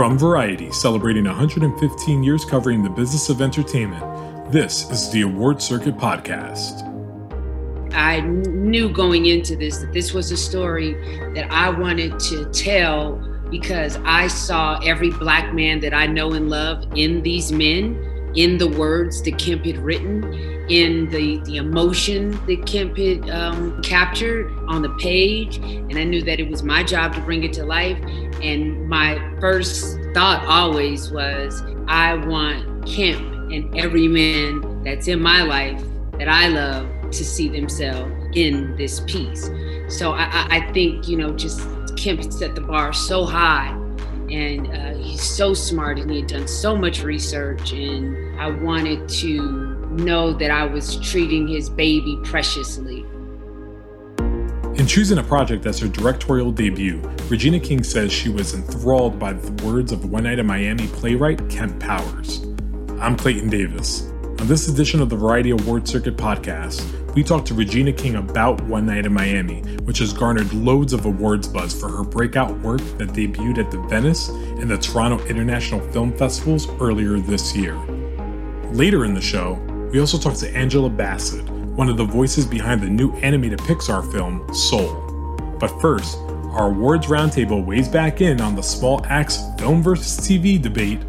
From Variety, celebrating 115 years covering the business of entertainment, this is the Award Circuit Podcast. I knew going into this that this was a story that I wanted to tell because I saw every black man that I know and love in these men, in the words that Kemp had written, in the, the emotion that Kemp had um, captured on the page. And I knew that it was my job to bring it to life. And my first thought always was I want Kemp and every man that's in my life that I love to see themselves in this piece. So I, I think, you know, just Kemp set the bar so high and uh, he's so smart and he had done so much research and I wanted to know that I was treating his baby preciously. In choosing a project as her directorial debut, Regina King says she was enthralled by the words of One Night in Miami playwright Kemp Powers. I'm Clayton Davis. On this edition of the Variety Award Circuit podcast, we talk to Regina King about One Night in Miami, which has garnered loads of awards buzz for her breakout work that debuted at the Venice and the Toronto International Film Festivals earlier this year. Later in the show, we also talk to Angela Bassett, one of the voices behind the new animated Pixar film, Soul. But first, our awards roundtable weighs back in on the Small Axe film versus TV debate,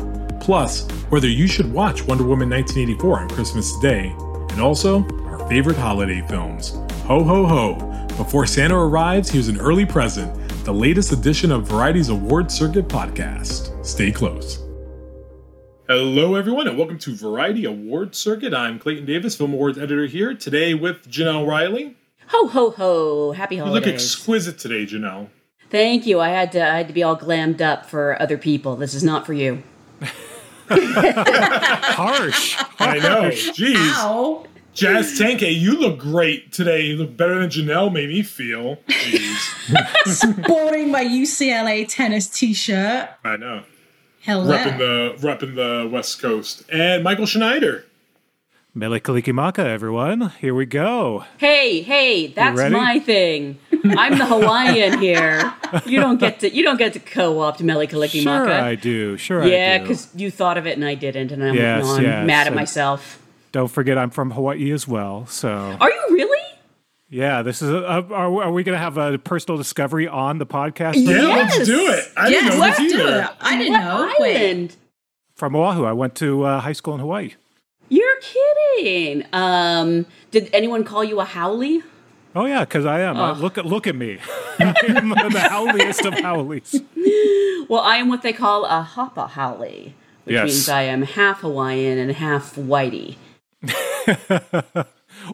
plus whether you should watch Wonder Woman 1984 on Christmas Day, and also our favorite holiday films. Ho ho ho! Before Santa arrives, here's an early present, the latest edition of Variety's Award Circuit podcast. Stay close. Hello, everyone, and welcome to Variety Award Circuit. I'm Clayton Davis, Film Awards editor here today with Janelle Riley. Ho ho ho! Happy holiday. You holidays. look exquisite today, Janelle. Thank you. I had to I had to be all glammed up for other people. This is not for you. Harsh. I know. Jeez. Ow. Jazz Tangcay, you look great today. You look better than Janelle made me feel. Jeez. Sporting my UCLA tennis t-shirt. I know. Hello. Repping the repping the West Coast. And Michael Schneider. Mele Kalikimaka, everyone. Here we go. Hey, hey, that's my thing. I'm the Hawaiian here. You don't get to you don't get to co-opt Mele Kalikimaka. Sure, I do. Sure, yeah, I do. because you thought of it and I didn't, and I'm, Yes, no, I'm yes, mad at and- myself. Don't forget, I'm from Hawaii as well. So, Are you really? yeah, this is. A, a, are, are we going to have a personal discovery on the podcast? Yeah, Yes. let's do it. I Yes, didn't know let's this do either. it. I didn't what know. Wait. island? From Oahu. I went to uh, high school in Hawaii. You're kidding. Um, did anyone call you a haole? Oh yeah, because I am. Uh, look at look at me. I am the howliest of haoles. Well, I am what they call a hapa haole, which Yes. means I am half Hawaiian and half whitey.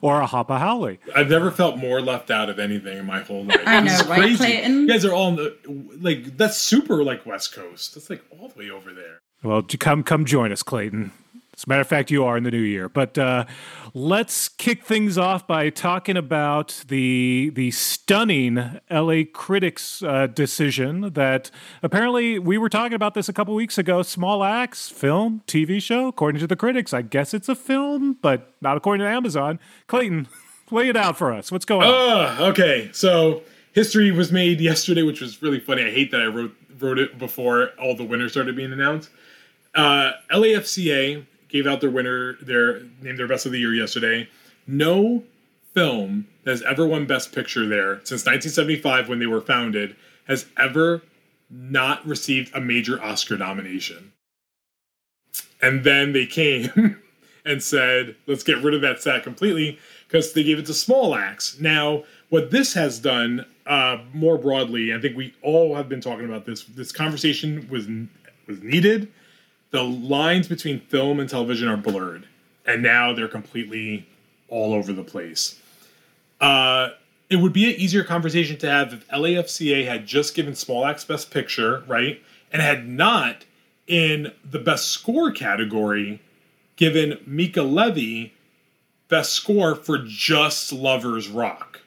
or a hapa haole. I've never felt more left out of anything in my whole life. I This know, is right, crazy. Clayton? You guys are all in the like that's super like West Coast. That's like all the way over there. Well, come come join us, Clayton. As a matter of fact, you are in the new year. But uh, let's kick things off by talking about the the stunning LA critics uh, decision that apparently we were talking about this a couple weeks ago. Small Axe, film, TV show. According to the critics, I guess it's a film, but not according to Amazon. Clayton, lay it out for us. What's going on? Okay, so history was made yesterday, which was really funny. I hate that I wrote wrote it before all the winners started being announced. Uh, LAFCA gave out their winner, their named their best of the year yesterday. No film that has ever won Best Picture there since 1975 when they were founded has ever not received a major Oscar nomination. And then they came and said, let's get rid of that stat completely because they gave it to Small Axe. Now, what this has done uh, more broadly, I think we all have been talking about this. This conversation was was needed. The lines between film and television are blurred, and now they're completely all over the place. Uh, it would be an easier conversation to have if LAFCA had just given Small Axe Best Picture, right, and had not in the Best Score category given Mica Levi Best Score for just Lovers Rock.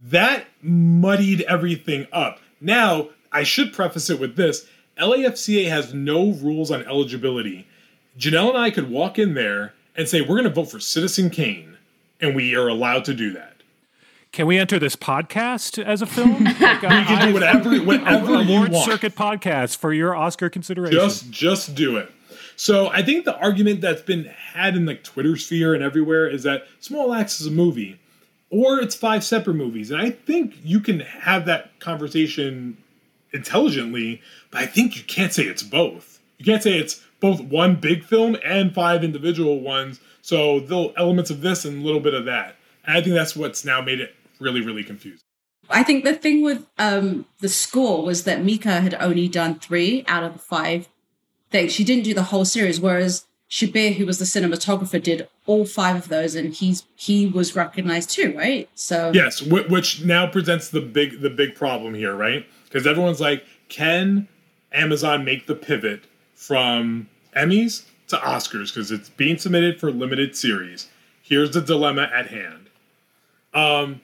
That muddied everything up. Now, I should preface it with this LAFCA has no rules on eligibility. Janelle and I could walk in there and say, we're going to vote for Citizen Kane, and we are allowed to do that. Can we enter this podcast as a film? Like, You can do whatever, whatever you award want. circuit podcast for your Oscar consideration. Just just do it. So I think the argument that's been had in like Twitter sphere and everywhere is that Small Axe is a movie, or it's five separate movies, and I think you can have that conversation intelligently, but I think you can't say it's both. You can't say it's both one big film and five individual ones. So the elements of this and a little bit of that. And I think that's what's now made it really really confusing. I think the thing with um, the score was that Mica had only done three out of the five things. She didn't do the whole series, whereas Shabier, who was the cinematographer, did all five of those, and he's he was recognized too, right? So Yes, which now presents the big the big problem here, right? Because everyone's like, can Amazon make the pivot from Emmys to Oscars because it's being submitted for limited series? Here's the dilemma at hand. Um,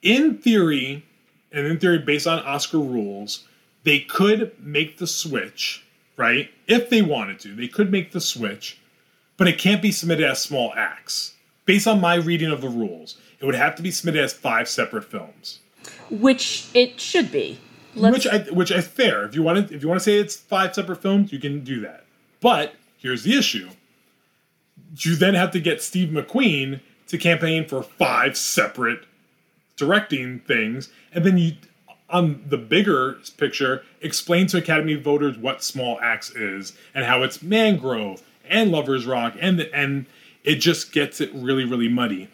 in theory, and in theory, based on Oscar rules, they could make the switch, right? If they wanted to, they could make the switch, but it can't be submitted as Small Axe. Based on my reading of the rules, it would have to be submitted as five separate films. which it should be. Let's, which I which is fair. If you want to if you want to say it's five separate films, you can do that. But here's the issue: you then have to get Steve McQueen to campaign for five separate directing things, and then you on the bigger picture explain to Academy voters what Small Axe is and how it's Mangrove and Lovers Rock, and and it just gets it really really muddy.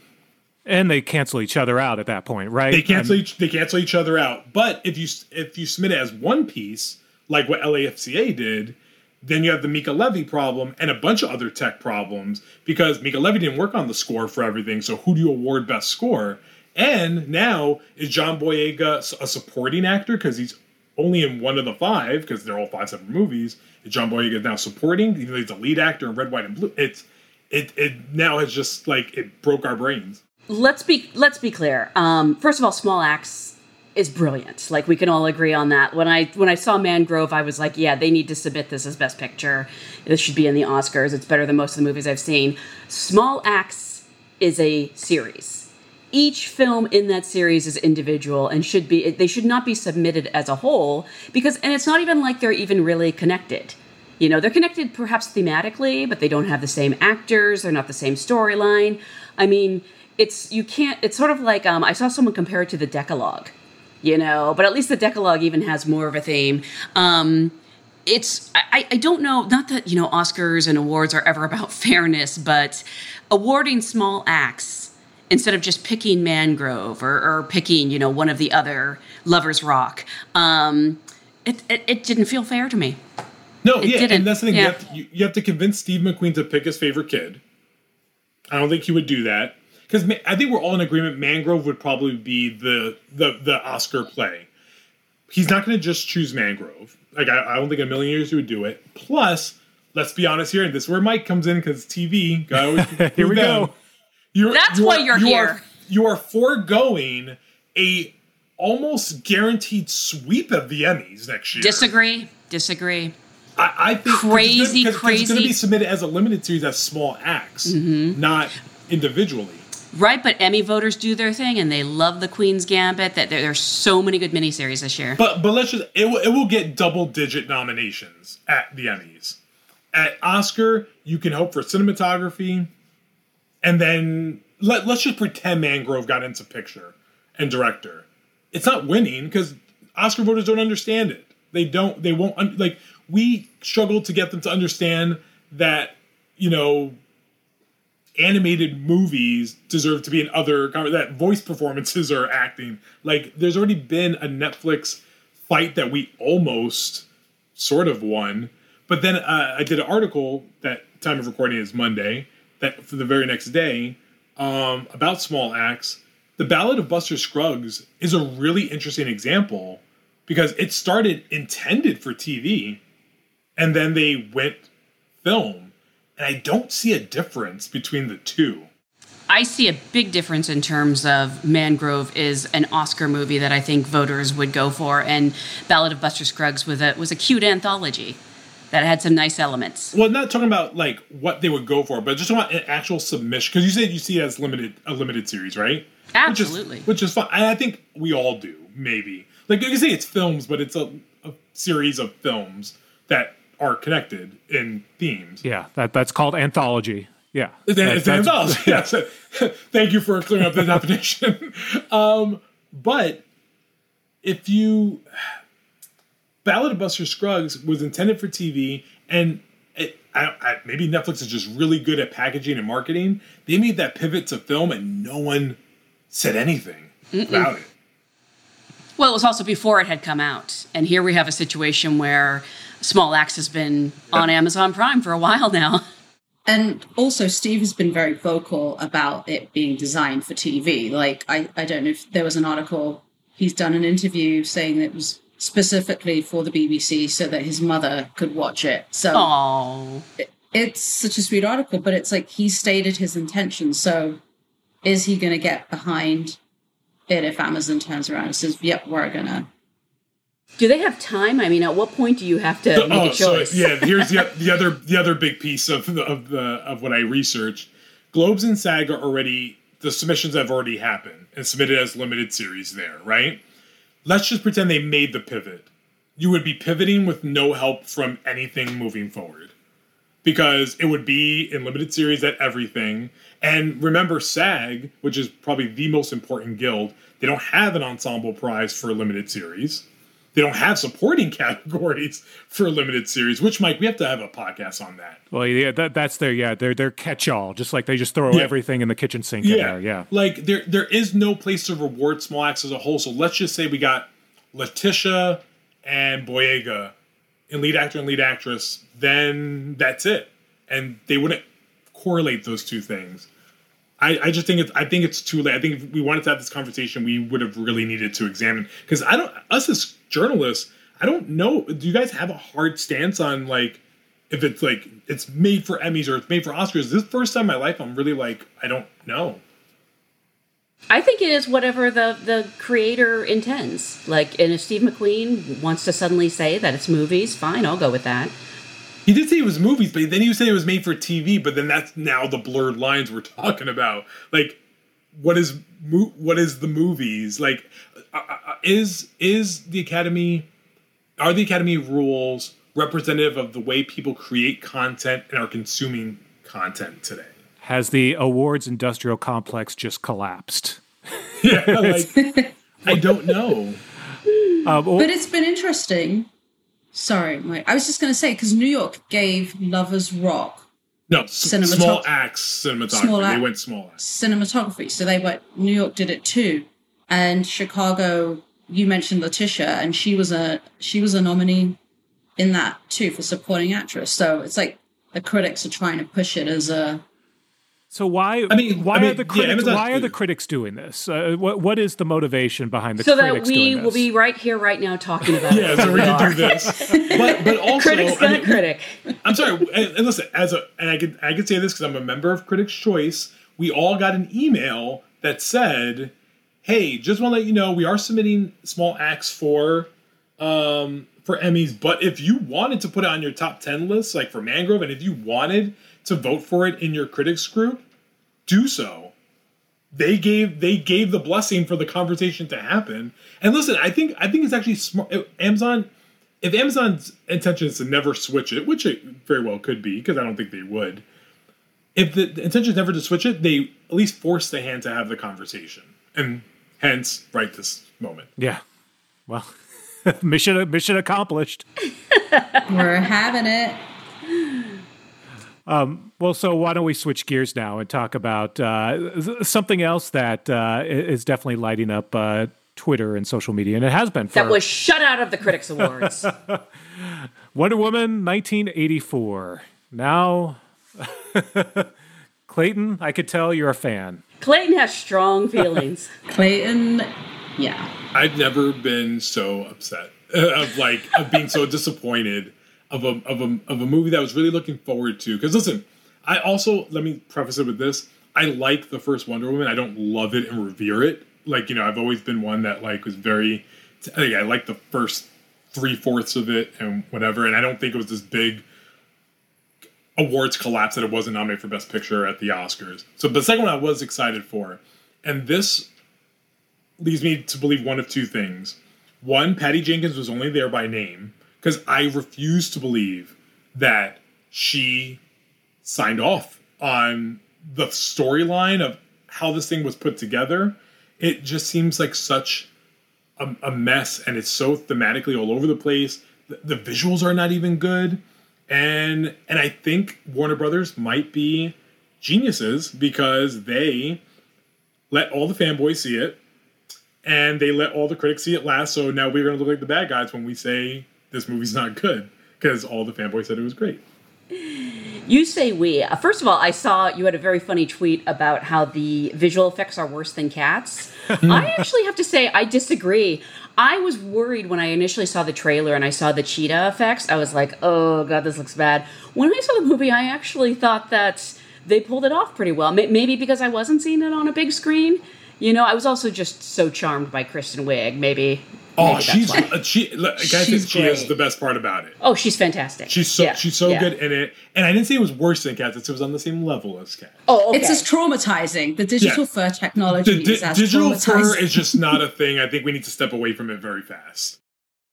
And they cancel each other out at that point, right? They cancel And- each they cancel each other out. But if you if you submit it as one piece, like what LAFCA did, then you have the Mica Levi problem and a bunch of other tech problems because Mica Levi didn't work on the score for everything. So who do you award best score? And now is John Boyega a supporting actor because he's only in one of the five because they're all five separate movies. Is John Boyega now supporting? Even though he's a lead actor in Red, White, and Blue. It's it it now has just like it broke our brains. Let's be let's be clear. Um, first of all, Small Axe is brilliant. Like we can all agree on that. When I when I saw Mangrove, I was like, yeah, they need to submit this as Best Picture. This should be in the Oscars. It's better than most of the movies I've seen. Small Axe is a series. Each film in that series is individual and should be they should not be submitted as a whole because and it's not even like they're even really connected. You know, they're connected perhaps thematically, but they don't have the same actors, they're not the same storyline. I mean, it's you can't it's sort of like um, I saw someone compare it to the Decalogue, you know, but at least the Decalogue even has more of a theme. Um, it's I, I don't know not that you know oscars and awards are ever about fairness but awarding Small Axe instead of just picking mangrove or, or picking you know one of the other lovers rock um, it, it, it didn't feel fair to me No, It yeah, didn't, and that's the thing. You, have to, you, you have to convince Steve McQueen to pick his favorite kid. I don't think he would do that because I think we're all in agreement. Mangrove would probably be the the the Oscar play. He's not going to just choose Mangrove. Like I, I don't think in a million years he would do it. Plus, let's be honest here, and this is where Mike comes in because TV. Gotta Here we them. go. You're, That's you why you're you here. Are, you are foregoing a almost guaranteed sweep of the Emmys next year. disagree disagree I, I think 'cause Crazy, it's gonna, 'cause- 'cause It's going to be submitted as a limited series as Small Axe, Mm-hmm. not individually. Right but emmy voters do their thing and they love the queen's gambit that there, there's so many good miniseries this year But but let's just it will, it will get double digit nominations at the Emmys. at Oscar, you can hope for cinematography, and then let, let's just pretend Mangrove got into picture and director. It's not winning because Oscar voters don't understand it. They don't. They won't. Like we struggle to get them to understand that you know animated movies deserve to be in other that voice performances are acting. Like there's already been a Netflix fight that we almost sort of won. But then uh, I did an article that time of recording is Monday that for the very next day um, about small acts. The Ballad of Buster Scruggs is a really interesting example because it started intended for TV and then they went film. And I don't see a difference between the two. I see a big difference in terms of Mangrove is an Oscar movie that I think voters would go for, and Ballad of Buster Scruggs was a was a cute anthology that had some nice elements. Well, not talking about like what they would go for, but just talking about an actual submission. Because you said you see it as limited a limited series, right? Absolutely. Which is, which is fun. And I think we all do, maybe. Like you can say it's films, but it's a, a series of films that are connected in themes. Yeah, that that's called anthology. Yeah, it's, that, it's an anthology. Yes. Thank you for clearing up the definition. um, but if you Ballad of Buster Scruggs was intended for TV, and it, I, I, maybe Netflix is just really good at packaging and marketing. They made that pivot to film, and no one said anything Mm-mm. about it. Well, it was also before it had come out, and here we have a situation where Small Axe has been on Amazon Prime for a while now. And also, Steve has been very vocal about it being designed for TV. Like, I, I don't know if there was an article, he's done an interview saying it was specifically for the BBC so that his mother could watch it. So, it, it's such a sweet article, but it's like he stated his intention. So, is he going to get behind it if Amazon turns around and says, yep, we're going to do they have time? I mean, at what point do you have to make oh, a choice? So, yeah, here's the, the other the other big piece of the, of the of what I researched. Globes and SAG are already the submissions have already happened and submitted as limited series there, right? Let's just pretend they made the pivot. You would be pivoting with no help from anything moving forward. Because it would be in limited series at everything. And remember, SAG, which is probably the most important guild, they don't have an ensemble prize for a limited series they don't have supporting categories for a limited series. Which Mike, we have to have a podcast on that. Well, yeah, that, that's their yeah, their their catch all. Just like they just throw yeah. everything in the kitchen sink. Yeah, there, yeah. Like there there is no place to reward Small Axe as a whole. So let's just say we got Letitia and Boyega in lead actor and lead actress. Then that's it, and they wouldn't correlate those two things. I, I just think it's I think it's too late. I think if we wanted to have this conversation, we would have really needed to examine because I don't us as journalists, I don't know. Do you guys have a hard stance on like if it's like it's made for Emmys or it's made for Oscars? This first time in my life, I'm really like I don't know. I think it is whatever the the creator intends. Like, and if Steve McQueen wants to suddenly say that it's movies, fine, I'll go with that. He did say it was movies, but then you say it was made for TV. But then that's now the blurred lines we're talking about. Like, what is what is the movies? Like, uh, uh, uh, is is the Academy? Are the Academy rules representative of the way people create content and are consuming content today? Has the awards industrial complex just collapsed? yeah, like I don't know. Well, but it's been interesting Sorry, Mike. I was just going to say because New York gave Lovers Rock no Small Axe cinematography. Small act, they went Small Axe. cinematography. So they went. New York did it too, and Chicago. You mentioned Letitia, and she was a she was a nominee in that too for supporting actress. So it's like the critics are trying to push it as a so why? I mean, why I mean, are the critics? Yeah, why are the critics doing this? Uh, what what is the motivation behind the so critics So that we will be right here, right now, talking about yeah, it. so we can do this. But but also, critics I mean, critic. I'm sorry, and, and, listen, as a and I can I can say this because I'm a member of Critics' Choice. We all got an email that said, "Hey, just want to let you know we are submitting Small Axe for." Um, for Emmys, but if you wanted to put it on your top 10 list, like for Mangrove, and if you wanted to vote for it in your critics group, do so. They gave they gave the blessing for the conversation to happen. And listen, I think I think it's actually smart. Amazon if Amazon's intention is to never switch it, which it very well could be, because I don't think they would. If the, the intention is never to switch it, they at least force the hand to have the conversation, and hence right this moment. Yeah. Well, mission mission accomplished. We're having it. Well, so why don't we switch gears now and talk about uh, something else that uh, is definitely lighting up uh, Twitter and social media, and it has been for That was shut out of the Critics Awards. Wonder Woman 1984. Now, Clayton, I could tell you're a fan. Clayton has strong feelings. Clayton, yeah. I've never been so upset of like of being so disappointed of a of a of a movie that I was really looking forward to. Because listen, I also let me preface it with this: I like the first Wonder Woman. I don't love it and revere it. Like you know, I've always been one that like was very. I think I like the first three fourths of it and whatever, and I don't think it was this big awards collapse that it wasn't nominated for Best Picture at the Oscars. So the second one I was excited for, and this leads me to believe one of two things. One, Patty Jenkins was only there by name because I refuse to believe that she signed off on the storyline of how this thing was put together. It just seems like such a, a mess and it's so thematically all over the place. The, the visuals are not even good. And and I think Warner Brothers might be geniuses because they let all the fanboys see it and they let all the critics see it last. So now we're going to look like the bad guys when we say this movie's not good because all the fanboys said it was great. You say we. Uh, First of all, I saw you had a very funny tweet about how the visual effects are worse than cats. I actually have to say I disagree. I was worried when I initially saw the trailer and I saw the cheetah effects. I was like, "Oh god, this looks bad." When I saw the movie, I actually thought that they pulled it off pretty well. Maybe because I wasn't seeing it on a big screen. You know, I was also just so charmed by Kristen Wiig. Maybe. Oh, maybe she's uh, she. Like, I think She's she is the best part about it. Oh, she's fantastic. She's so Yeah, she's so yeah. good in it, and I didn't say it was worse than Cats. It was on the same level as Cats. Oh, okay. It's as traumatizing. The digital Yeah. fur technology The di- is as digital fur is just not a thing. I think we need to step away from it very fast.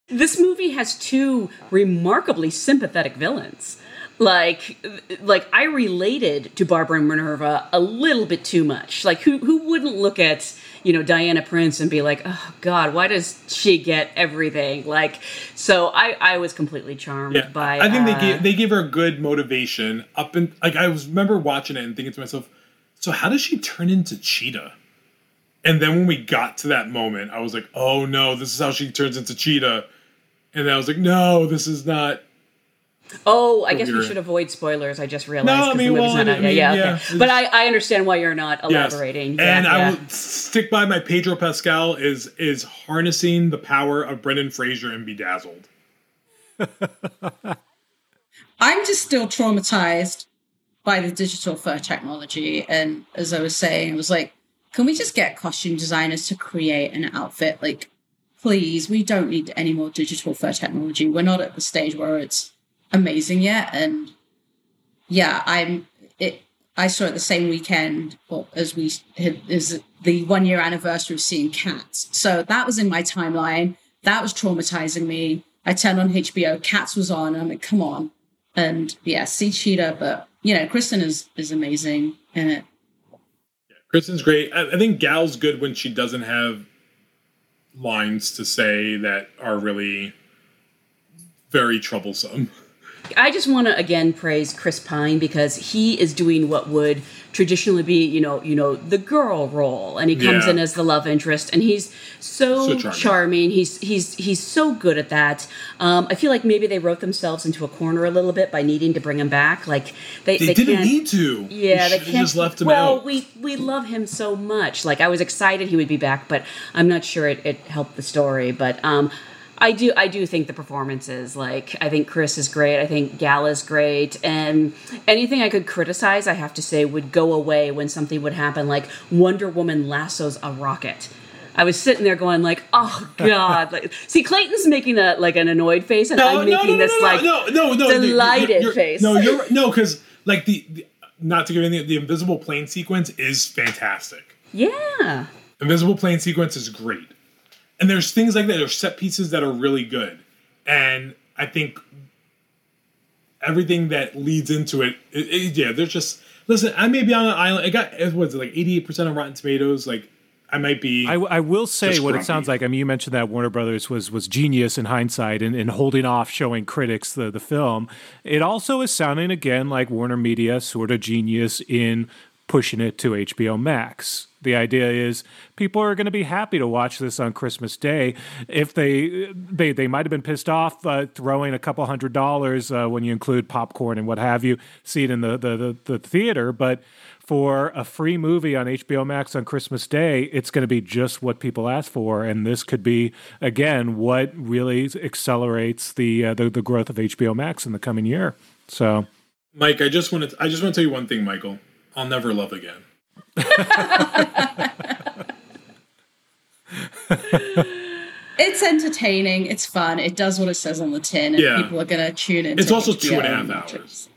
this movie has two remarkably sympathetic villains. Like, like I related to Barbara and Minerva a little bit too much. Like, who who wouldn't look at you know Diana Prince and be like, oh God, why does she get everything? Like, so I I was completely charmed Yeah, by. I think uh, they gave they gave her a good motivation up and like I was remember watching it and thinking to myself, so how does she turn into Cheetah? And then when we got to that moment, I was like, oh no, this is how she turns into Cheetah. And then I was like, no, this is not. Oh, I guess we should avoid spoilers. I just realized. No, I 'cause the mean, well, not I mean, yeah, yeah, okay. But I, I understand why you're not Yes. elaborating. And yeah, I yeah. will stick by my Pedro Pascal is is harnessing the power of Brendan Fraser and Bedazzled. I'm just still traumatized by the digital fur technology. And as I was saying, I was like, can we just get costume designers to create an outfit? Like, please, we don't need any more digital fur technology. We're not at the stage where it's amazing yet. And yeah, I'm it. I saw it the same weekend as we had is the one year anniversary of seeing Cats. So that was in my timeline. That was traumatizing me. I turned on HBO. Cats was on. I'm like, come on. And yeah, see Cheetah, but you know, Kristen is is amazing in it. Kristen's great. I, I think Gal's good when she doesn't have lines to say that are really very troublesome. I just want to again praise Chris Pine because he is doing what would traditionally be, you know, you know, the girl role, and he comes Yeah. in as the love interest, and he's so, So charming. charming. He's he's he's so good at that. Um, I feel like maybe they wrote themselves into a corner a little bit by needing to bring him back. Like they, They, they didn't need to. Yeah, they they can't. just left him well, out. we we love him so much. Like I was excited he would be back, but I'm not sure it, it helped the story. But um, I do I do think the performances. Like I think Chris is great. I think Gal is great, and anything I could criticize, I have to say, would go away when something would happen, like Wonder Woman lassos a rocket. I was sitting there going like, "Oh God!" Like, see, Clayton's making a like an annoyed face, and I'm making this like no, no, no, you're- delighted you're- face. No, you're no, because like the, the not to give anything, the invisible plane sequence is fantastic. yeah. Invisible plane sequence is great, and there's things like that. There's set pieces that are really good, and I think everything that leads into it, it, it- yeah, there's just listen. I may be on an island. It got it was like 88 percent on Rotten Tomatoes. Like I might be. I, I will say what it sounds like. I mean, you mentioned that Warner Brothers was was genius in hindsight in, in holding off showing critics the, the film. It also is sounding again like Warner Media sort of genius in pushing it to HBO Max. The idea is people are going to be happy to watch this on Christmas Day. If they they they might have been pissed off uh, throwing a couple hundred dollars uh, when you include popcorn and what have you, see it in the the, the, the theater, but for a free movie on HBO Max on Christmas Day, it's going to be just what people ask for, and this could be again what really accelerates the uh, the, the growth of HBO Max in the coming year. So, Mike, I just want to. I just want to tell you one thing, Michael. I'll never love again. It's entertaining. It's fun. It does what it says on the tin, and Yeah. people are going to tune in. It's also HBO two and a half and watch it. hours.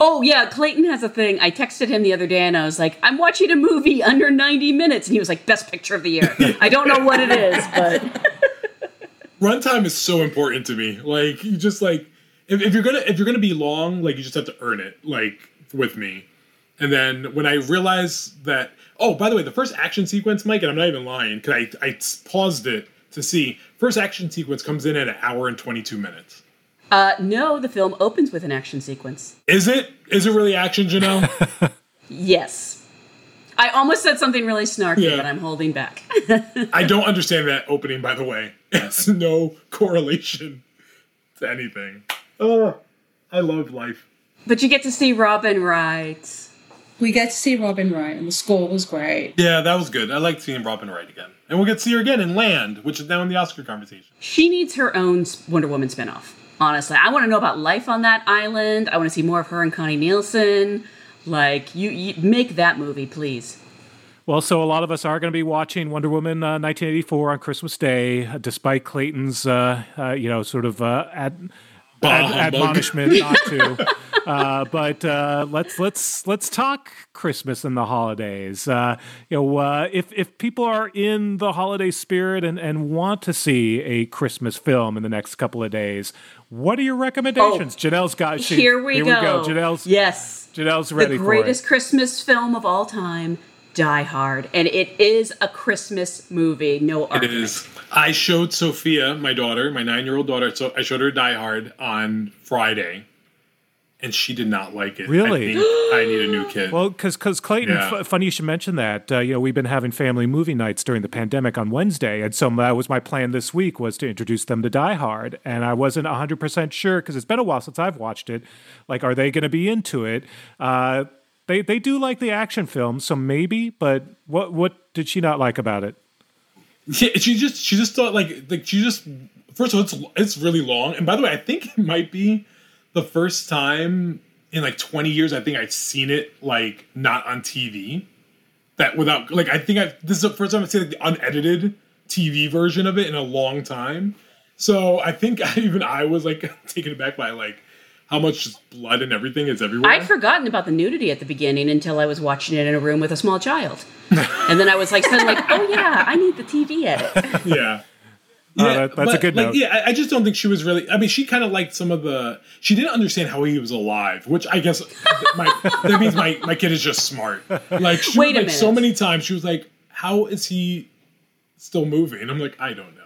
Oh yeah, Clayton has a thing. I texted him the other day and I was like, "I'm watching a movie under 90 minutes," and he was like, "Best picture of the year." I don't know what it is, but Runtime is so important to me. Like you just like if, if you're gonna if you're gonna be long, like you just have to earn it. Like with me. And then when I realized that, oh, by the way, the first action sequence, Mike, and I'm not even lying, because I, I paused it to see. First action sequence comes in at an hour and 22 minutes. uh, no, the film opens with an action sequence. Is it? Is it really action, Janelle? Yes, I almost said something really snarky, Yeah. but I'm holding back. I don't understand that opening, by the way. It's no correlation to anything. Oh, I love life. but you get to see Robin Wright. We get to see Robin Wright, and the score was great. Yeah, that was good. I like seeing Robin Wright again. And we'll get to see her again in Land, which is now in the Oscar conversation. She needs her own Wonder Woman spinoff. Honestly, I want to know about life on that island. I want to see more of her and Connie Nielsen. Like, you, you make that movie, please. well, so a lot of us are going to be watching Wonder Woman uh, 1984 on Christmas Day, uh, despite Clayton's, uh, uh, you know, sort of uh, ad, ad, admonishment not to. Uh, but uh, let's let's let's talk Christmas and the holidays. Uh, you know, uh, if if people are in the holiday spirit and, and want to see a Christmas film in the next couple of days, what are your recommendations? Janelle's got. She, Oh, Here we here go. We go. Janelle's yes. Janelle's ready the for greatest it. Christmas film of all time, Die Hard, and it is a Christmas movie. No It argument. is. I showed Sophia, my daughter, my nine year old daughter, so I showed her Die Hard on Friday, and she did not like it. Really? I think I need a new kid. Well, because Clayton, Yeah. f- funny you should mention that. Uh, you know, we've been having family movie nights during the pandemic on Wednesday, and so that was my plan this week was to introduce them to Die Hard, and I wasn't hundred percent sure because it's been a while since I've watched it. Like, are they going to be into it? Uh, they they do like the action films, so maybe. But what what did she not like about it? Yeah, she just she just thought like like she just first of all it's it's really long and by the way I think it might be the first time in like 20 years I think I've seen it like not on TV that without like I think I this is the first time I've seen like, the unedited TV version of it in a long time so I think even I was like taken aback by like how much blood and everything is everywhere I'd forgotten about the nudity at the beginning until I was watching it in a room with a small child. and then I was like, suddenly like, oh yeah, I need the TV edit. yeah. Oh, that- that's a good like, note. Yeah, I, I just don't think she was really. I mean, she kind of liked some of the. She didn't understand how he was alive, which I guess my, that means my my kid is just smart. Like, she Wait a was, like so many times, she was like, "How is he still moving?" I'm like, I don't know.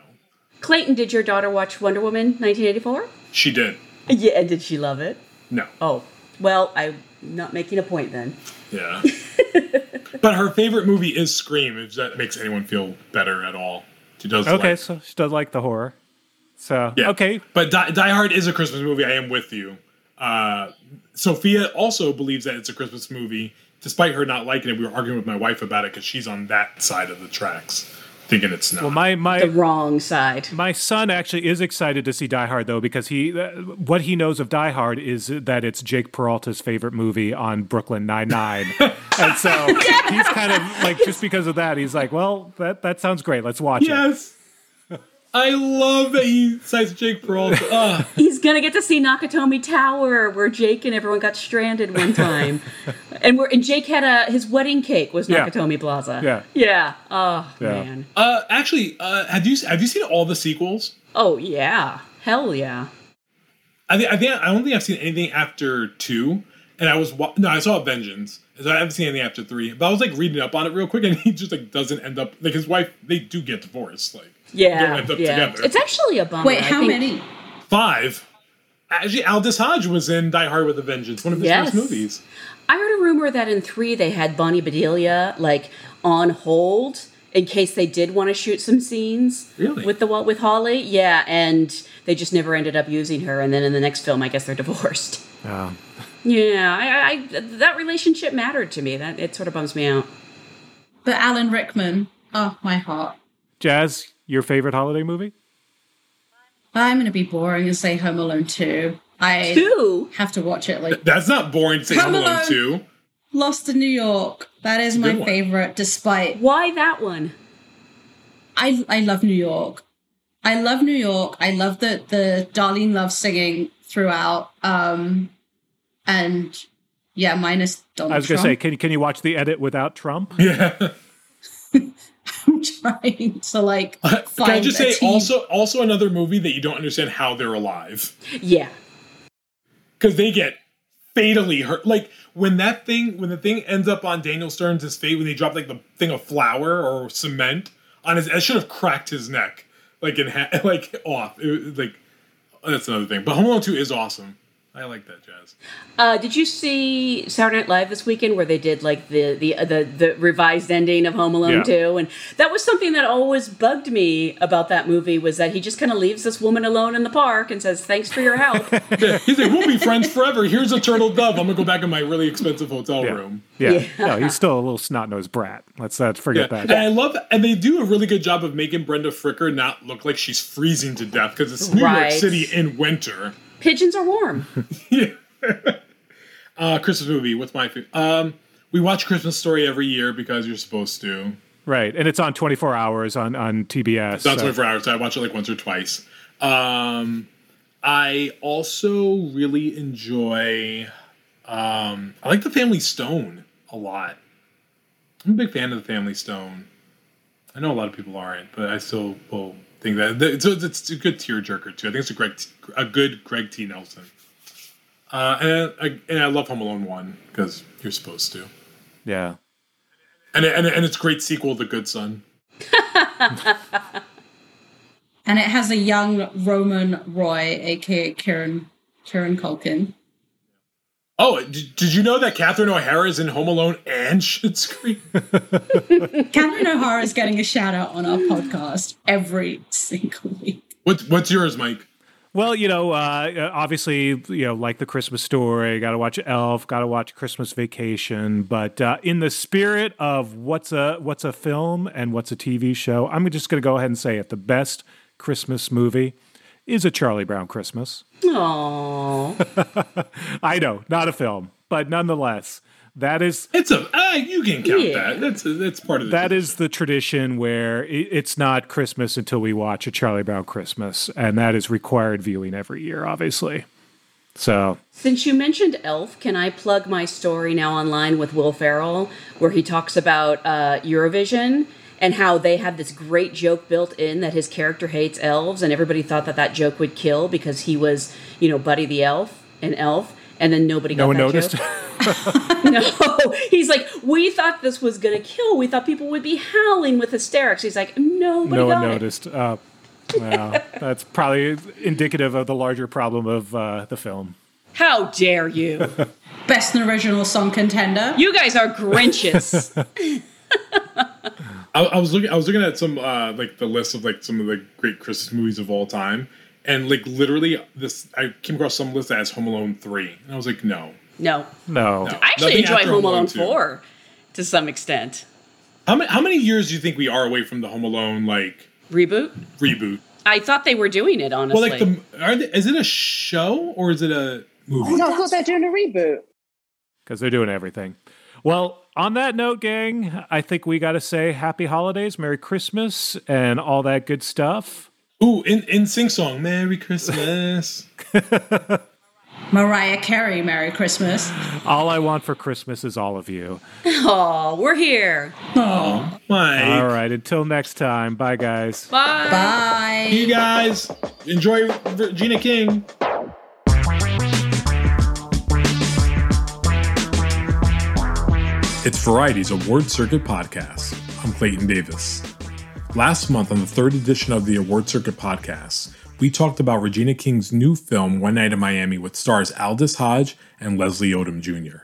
Clayton, did your daughter watch Wonder Woman 1984? She did. Yeah, did she love it? No. Oh, well, I'm not making a point then. Yeah. but her favorite movie is Scream. If that makes anyone feel better at all, she does. Okay, like- so she does like the horror. So Yeah. okay, But Die, Die Hard is a Christmas movie. I am with you. Uh, Sophia also believes that it's a Christmas movie, despite her not liking it. We were arguing with my wife about it because she's on that side of the tracks, thinking it's not. well my my The wrong side. My son actually is excited to see Die Hard though because he uh, what he knows of Die Hard is that it's Jake Peralta's favorite movie on Brooklyn Nine Nine, and so he's kind of like just because of that he's like, well, that that sounds great. Let's watch it. I love that he cites Jake Peralta. Ugh. He's gonna get to see Nakatomi Tower, where Jake and everyone got stranded one time, and where and Jake had a his wedding cake was Yeah. Nakatomi Plaza. Yeah. yeah. Oh Yeah. man. uh, actually, uh, have you have you seen all the sequels? Oh yeah. Hell yeah. I think I think I don't think I've seen anything after two, and I was wa- no, I saw Vengeance. So I haven't seen anything after three, but I was like reading up on it real quick, and he just like doesn't end up like his wife. They do get divorced, like Yeah. don't end up yeah. together. It's actually a bummer. Wait, I how think- many? five. Actually, Aldis Hodge was in Die Hard with a Vengeance, one of his Yes. first movies. I heard a rumor that in three they had Bonnie Bedelia like on hold in case they did want to shoot some scenes Really? with the with Holly. Yeah, and they just never ended up using her. And then in the next film, I guess they're divorced. Oh. Yeah, I, I that relationship mattered to me. That it sort of bums me out. But Alan Rickman, oh my heart. Jazz, your favorite holiday movie? I'm going to be boring and say Home Alone 2. I Two. have to watch it like That's not boring to say Come Home Alone Alone. two. Lost in New York. That is my favorite, despite Why that one? I I love New York. I love New York. I love the the Darlene Love singing throughout. Um and yeah, minus Donald I was going to say, can, can you watch the edit without Trump? Yeah. I'm trying to like uh, Can I just say team. also also another movie that you don't understand how they're alive Yeah. because they get fatally hurt. Like when that thing when the thing ends up on Daniel Stern's face when they drop like the thing of flour or cement on his, it should have cracked his neck like in ha- like off. It, like that's another thing. But Home Alone Two is awesome. I like that jazz. Uh, did you see Saturday Night Live this weekend where they did like the the the, the revised ending of Home Alone Yeah. 2? And that was something that always bugged me about that movie was that he just kind of leaves this woman alone in the park and says, "Thanks for your help." Yeah, he's like, we'll be friends forever. Here's a turtle dove. I'm gonna go back in my really expensive hotel Yeah. room. Yeah. Yeah. No, he's still a little snot nosed brat. Let's uh, Yeah, forget and that. I love, and they do a really good job of making Brenda Fricker not look like she's freezing to death because it's New Right. York City in winter. Pigeons are warm. Uh, Christmas movie. What's my favorite? Um, we watch Christmas Story every year because you're supposed to. Right. And it's on 24 hours on, on TBS. It's not so- 24 hours. So I watch it like once or twice. Um, I also really enjoy. Um, I like the Family Stone a lot. I'm a big fan of the Family Stone. I know a lot of people aren't, but I still will think that that- it's, a- it's a good tearjerker too. I think it's a Greg, T- a good Craig T. Nelson. Uh, and I, and I love Home Alone one because you're supposed to, Yeah. and and, and it's a great sequel, The Good Son. and it has a young Roman Roy, aka Kieran Kieran Culkin. Oh, did, did you know that Catherine O'Hara is in Home Alone and Schitt's Creek? Catherine O'Hara is getting a shout out on our podcast every single week. What's what's yours, Mike? Well, you know, uh, obviously, you know, like the Christmas story, got to watch Elf, got to watch Christmas Vacation. But uh, in the spirit of what's a what's a film and what's a TV show, I'm just going to go ahead and say it: the best Christmas movie is a Charlie Brown Christmas. Aww. I know, not a film, but nonetheless, that is It's a uh, you can count Yeah. that. That's that's part of the that is the tradition where i- it's not Christmas until we watch a Charlie Brown Christmas, and that is required viewing every year, obviously. So Since you mentioned Elf, can I plug my story now online with Will Ferrell, where he talks about uh, Eurovision and how they have this great joke built in that his character hates elves, and everybody thought that that joke would kill because he was, you know, Buddy the Elf, an elf, and then nobody got no one that noticed. joke. no, he's like, we thought this was gonna kill. We thought people would be howling with hysterics. He's like, nobody no got one it. noticed. Uh, well, that's probably indicative of the larger problem of uh, the film. How dare you? Best original song contender. You guys are Grinches. I, I was looking. I was looking at some uh, like the list of like some of the great Christmas movies of all time, and like literally this. I came across some list that has Home Alone three, and I was like, no. no. No, No. I actually Nothing enjoy after Home Alone 2. 4 to some extent. How many how many years do you think we are away from the Home Alone like Reboot? reboot? I thought they were doing it, honestly. Well, like the are they, is it a show or is it a movie? No, I thought they're doing a reboot. because they're doing everything. Well, on that note, gang, I think we got to say happy holidays, Merry Christmas, and all that good stuff. Ooh, in in sing song, Merry Christmas. Mariah Carey, Merry Christmas. All I want for Christmas is all of you. oh, we're here. Oh, Mike, All right, until next time. Bye, guys. Bye. Bye. you guys. Enjoy Regina King. It's Variety's Award Circuit podcast. I'm Clayton Davis. Last month, on the third edition of the Award Circuit podcast, we talked about Regina King's new film, One Night in Miami, with stars Aldis Hodge and Leslie Odom Jr.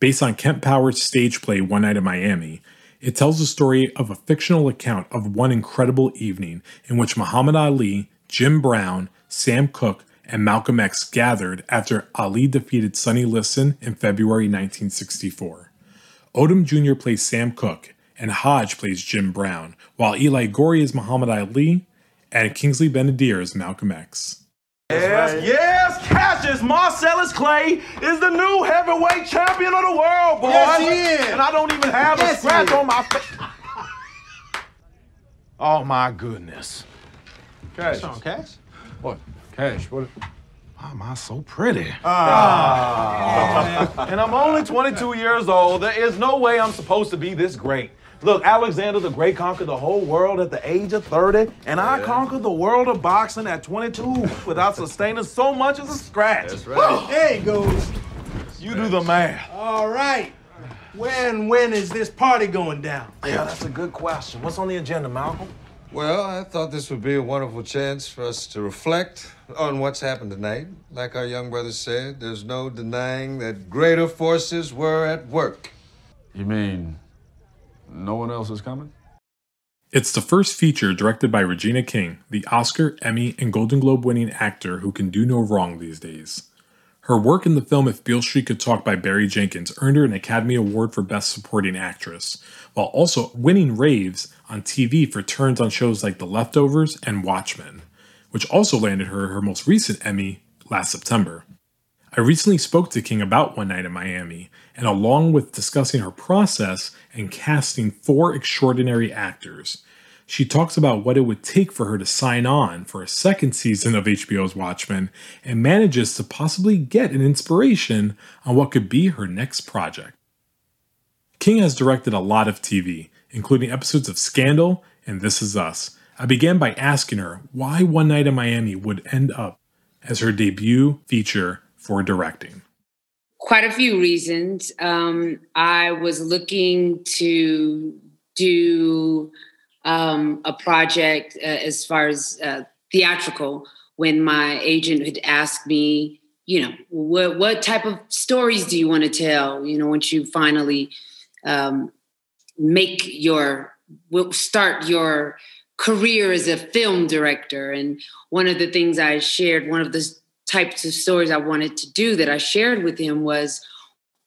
Based on Kemp Powers' stage play, One Night in Miami, it tells the story of a fictional account of one incredible evening in which Muhammad Ali, Jim Brown, Sam Cooke, and Malcolm X gathered after Ali defeated Sonny Liston in February 1964. Odom Jr. plays Sam Cooke, and Hodge plays Jim Brown, while Eli Goree is Muhammad Ali, and Kingsley Ben-Adir is Malcolm X. Yes, yes, Cassius Marcellus Clay is the new heavyweight champion of the world, boy. Yes, he is. And I don't even have Yes, a scratch on my face. Oh my goodness. Cash. What's on, Cash? What? Cash. What? Why am I so pretty? Ah. and I'm only 22 years old. There is no way I'm supposed to be this great. Look, Alexander the Great conquered the whole world at the age of 30, and I conquered the world of boxing at 22 without sustaining so much as a scratch. That's right. There he goes. You do the math. All right. When when is this party going down? Yeah, that's a good question. What's on the agenda, Malcolm? Well, I thought this would be a wonderful chance for us to reflect on what's happened tonight. Like our young brother said, there's no denying that greater forces were at work. You mean no one else is coming? It's the first feature directed by Regina King, the Oscar, Emmy, and Golden Globe winning actor who can do no wrong these days. Her work in the film If Beale Street Could Talk by Barry Jenkins earned her an Academy Award for Best Supporting Actress, while also winning raves on TV for turns on shows like The Leftovers and Watchmen, which also landed her her most recent Emmy last September. I recently spoke to King about One Night in Miami, and along with discussing her process and casting four extraordinary actors, she talks about what it would take for her to sign on for a second season of HBO's Watchmen and manages to possibly get an inspiration on what could be her next project. King has directed a lot of TV, including episodes of Scandal and This Is Us. I began by asking her why One Night in Miami would end up as her debut feature for directing. quite a few reasons. Um, I was looking to do um, a project uh, as far as uh, theatrical when my agent had asked me, you know, what what type of stories do you want to tell? You know, once you finally um, make your will start your career as a film director. And one of the things I shared, one of the types of stories I wanted to do that I shared with him was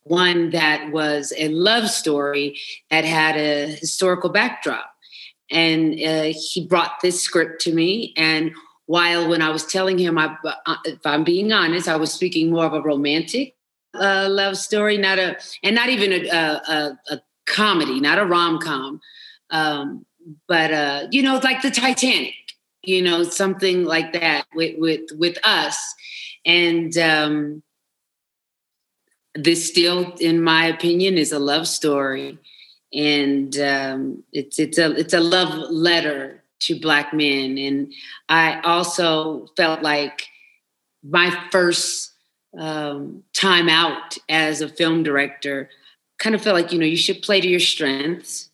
one that was a love story that had a historical backdrop. And uh, he brought this script to me. And while when I was telling him, I, uh, if I'm being honest, I was speaking more of a romantic uh, love story, not a, and not even a, a, a, comedy, not a rom com, um, but uh, you know, like the Titanic, you know, something like that with with with us, and um, this still, in my opinion, is a love story, and um, it's it's a it's a love letter to black men, and I also felt like my first um, time out as a film director kind of felt like you know you should play to your strengths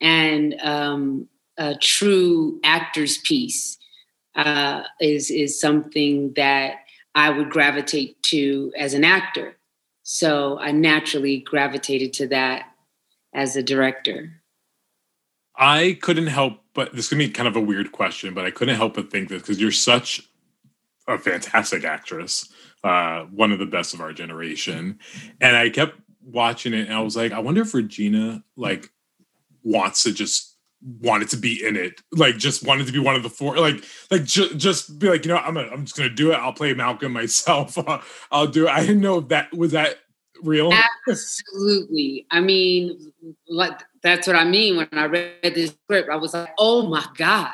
and um, a true actor's piece uh, is is something that I would gravitate to as an actor. So I naturally gravitated to that as a director. I couldn't help but this is gonna be kind of a weird question, but I couldn't help but think this because you're such a fantastic actress, uh, one of the best of our generation, and I kept watching it and I was like, I wonder if Regina like wants to just wanted to be in it, like just wanted to be one of the four, like like ju- just be like, you know, I'm I'm just gonna do it. I'll play Malcolm myself. I'll do it. I didn't know if that was that real. Absolutely. I mean, like that's what I mean when I read this script. I was like, oh my God,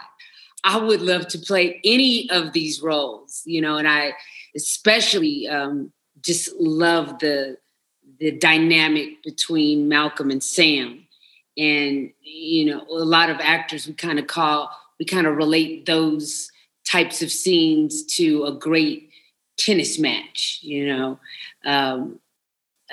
I would love to play any of these roles, you know, and I especially um, just love the the dynamic between Malcolm and Sam. And, you know, a lot of actors we kind of call, we kind of relate those types of scenes to a great tennis match, you know. Um,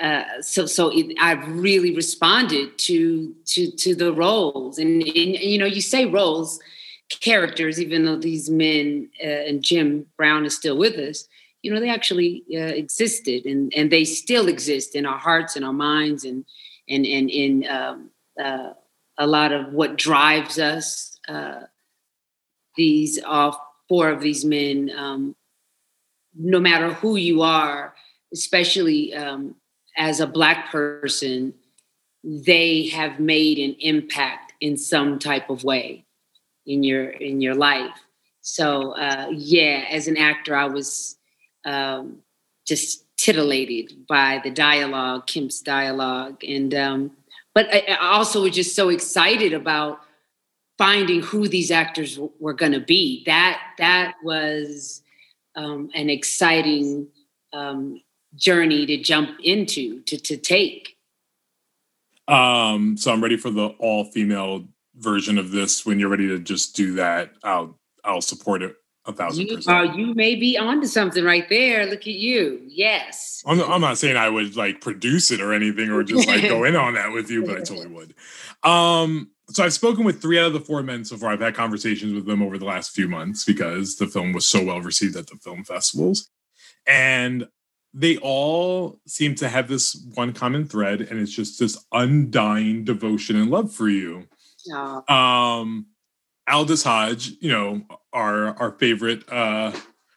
uh, so so it, I've really responded to to to the roles, and, and you know, you say roles, characters, even though these men uh, and Jim Brown is still with us, you know, they actually uh, existed, and and they still exist in our hearts and our minds, and and and in um, uh, a lot of what drives us. Uh, these all four of these men, um, no matter who you are, especially um, as a black person, they have made an impact in some type of way in your in your life. So uh, yeah, as an actor, I was um, just titillated by the dialogue, Kemp's dialogue, and um, but I, also was just so excited about finding who these actors w- were going to be. That that was um, an exciting um, journey to jump into to to take. Um, so I'm ready for the all female version of this. When you're ready to just do that, I'll I'll support it a thousand You, percent. uh, you may be onto something right there. Look at you. Yes. I'm, I'm not saying I would like produce it or anything or just like go in on that with you, but I totally would. Um, so I've spoken with three out of the four men so far. I've had conversations with them over the last few months because the film was so well received at the film festivals. And they all seem to have this one common thread, and it's just this undying devotion and love for you. Aw. Um, Aldis Hodge, you know, our our favorite uh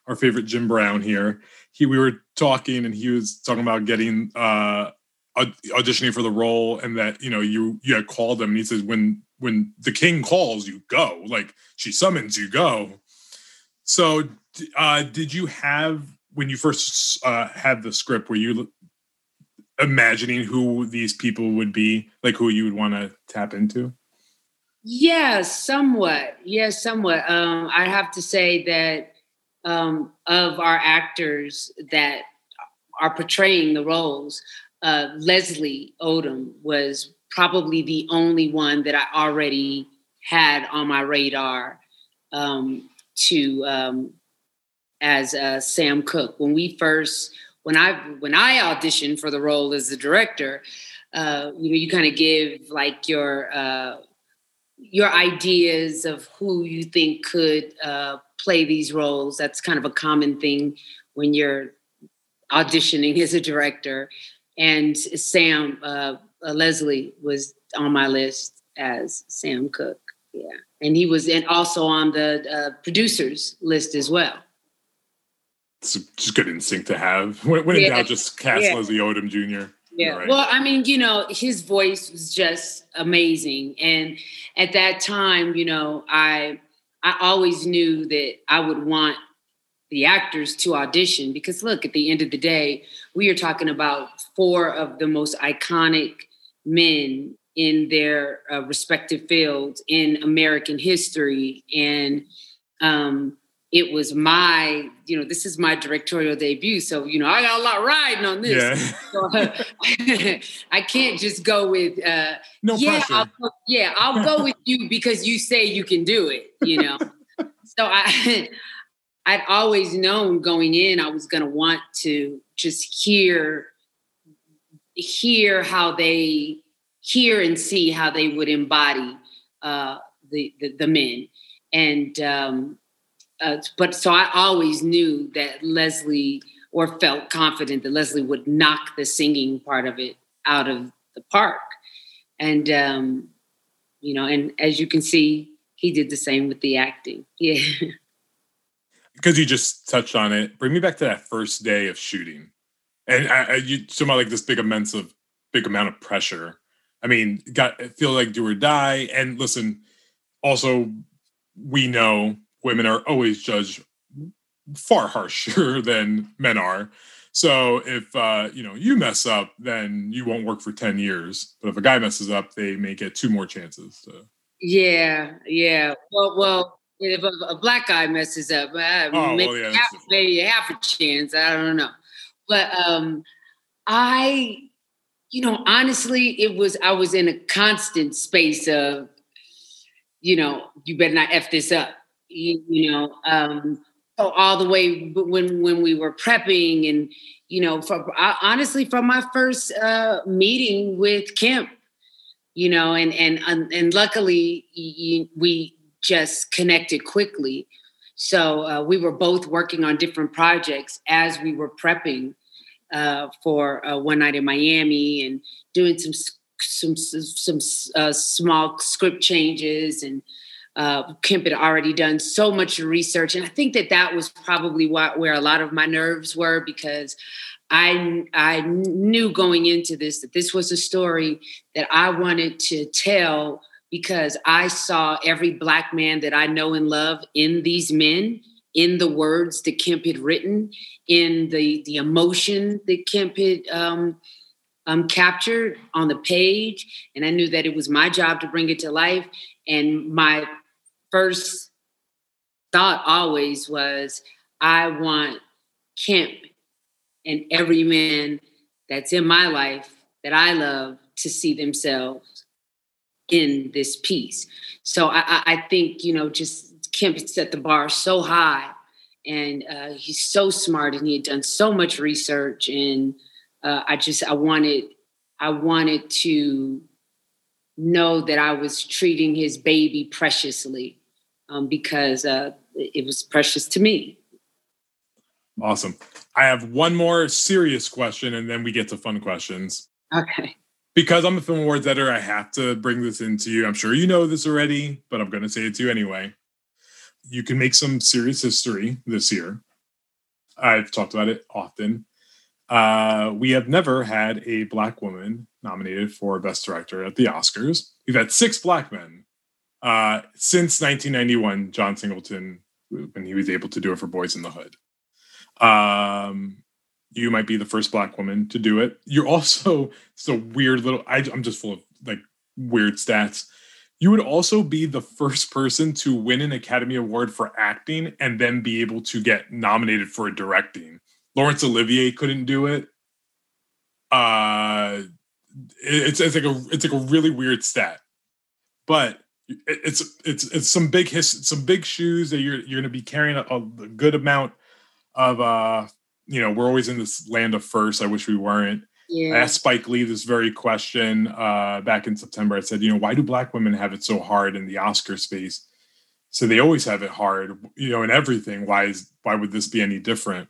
our favorite Jim Brown here. He we were talking and he was talking about getting uh auditioning for the role and that you know you you had called him and he says when when the king calls you go like she summons you go so uh did you have when you first uh had the script were you imagining who these people would be like who you would want to tap into Yeah, somewhat. Yeah, somewhat. Um, I have to say that um, of our actors that are portraying the roles, uh, Leslie Odom was probably the only one that I already had on my radar um, to um, as uh, Sam Cooke. When we first, when I when I auditioned for the role as the director, uh, you know, you kind of give like your uh, your ideas of who you think could uh, play these roles. That's kind of a common thing when you're auditioning as a director. And Sam uh, Leslie was on my list as Sam Cooke. Yeah, and he was and also on the uh, producers list as well. It's just good instinct to have when, when in doubt just cast Yeah. leslie odom jr Yeah. Right. Well, I mean, you know, his voice was just amazing. And at that time, you know, I I always knew that I would want the actors to audition because look, at the end of the day, we are talking about four of the most iconic men in their uh, respective fields in American history and um it was my, you know, this is my directorial debut. So, you know, I got a lot riding on this. Yeah. So, I can't just go with uh No yeah, pressure. I'll go, yeah, I'll go with you because you say you can do it, you know. so I I'd always known going in I was gonna want to just hear hear how they hear and see how they would embody uh the the, the men. And um uh, but so I always knew that Leslie, or felt confident that Leslie would knock the singing part of it out of the park. And, um, you know, and as you can see, he did the same with the acting. Yeah. because you just touched on it bring me back to that first day of shooting and I, I, you about like this big immense of big amount of pressure i mean got feel like do or die and listen also we know women are always judged far harsher than men are so if uh you know you mess up then you won't work for 10 years but if a guy messes up they may get two more chances to Yeah, yeah. Well, well, if a, a black guy messes up, uh, Oh, maybe, well, yeah, half, maybe half a chance. I don't know. But um, I, you know, honestly, it was I was in a constant space of, you know, you better not f this up. You, you know, um, so all the way when when we were prepping and you know, for honestly, from my first uh, meeting with Kemp, you know, and and and luckily we just connected quickly. So uh, we were both working on different projects as we were prepping uh, for uh, One Night in Miami and doing some some some, uh, small script changes and uh, Kemp had already done so much research, and I think that that was probably what, where a lot of my nerves were because I I knew going into this that this was a story that I wanted to tell because I saw every black man that I know and love in these men, in the words that Kemp had written, in the the emotion that Kemp had um, um, captured on the page, and I knew that it was my job to bring it to life. And my first thought always was, I want Kemp and every man that's in my life that I love to see themselves in this piece. So I, I think, you know, just Kemp set the bar so high and uh, he's so smart and he had done so much research and uh, I just, I wanted, I wanted to know that I was treating his baby preciously um, because uh, it was precious to me. Awesome. I have one more serious question and then we get to fun questions. Okay. Because I'm a film awards editor, I have to bring this into you. I'm sure you know this already, but I'm going to say it to you anyway. You can make some serious history this year. I've talked about it often. Uh, we have never had a black woman nominated for Best Director at the Oscars. We've had six black men uh, since 1991, John Singleton, when he was able to do it for Boys in the Hood. Um, you might be the first black woman to do it. You're also it's a weird little. I, I'm just full of like weird stats. You would also be the first person to win an Academy Award for acting and then be able to get nominated for directing. Laurence Olivier couldn't do it. Uh, it's it's like a it's like a really weird stat, but it's it's it's some big his some big shoes that you're you're going to be carrying a, a good amount of uh you know we're always in this land of first i wish we weren't. Yeah. i asked spike lee this very question uh back in september. I said you know why do black women have it so hard in the oscar space? So they always have it hard you know in everything. Why is why would this be any different?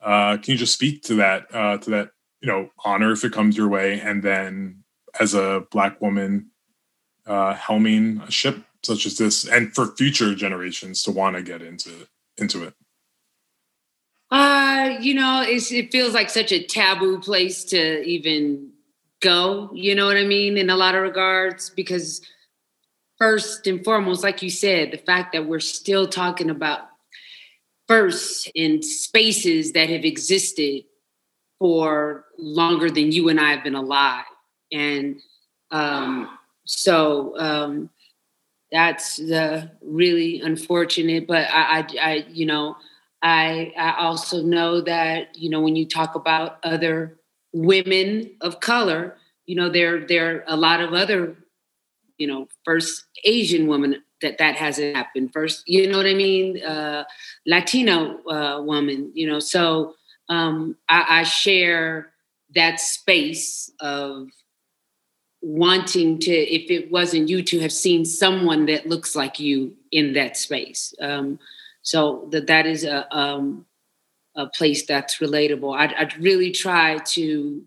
Uh can you just speak to that uh to that you know honor if it comes your way? And then as a black woman uh helming a ship such as this and for future generations to want to get into into it uh, you know, it feels like such a taboo place to even go. You know what I mean? In a lot of regards, because first and foremost, like you said, the fact that we're still talking about first in spaces that have existed for longer than you and I have been alive, and um, so um, that's uh, really unfortunate. But I, I, I you know I, I also know that, you know, when you talk about other women of color, you know, there, there are a lot of other, you know, first Asian woman that that hasn't happened first, you know what I mean? Uh, Latino uh, woman, you know, so um, I, I share that space of wanting to, if it wasn't you, to have seen someone that looks like you in that space. Um, so that that is a um, a place that's relatable. I'd, I'd really try to.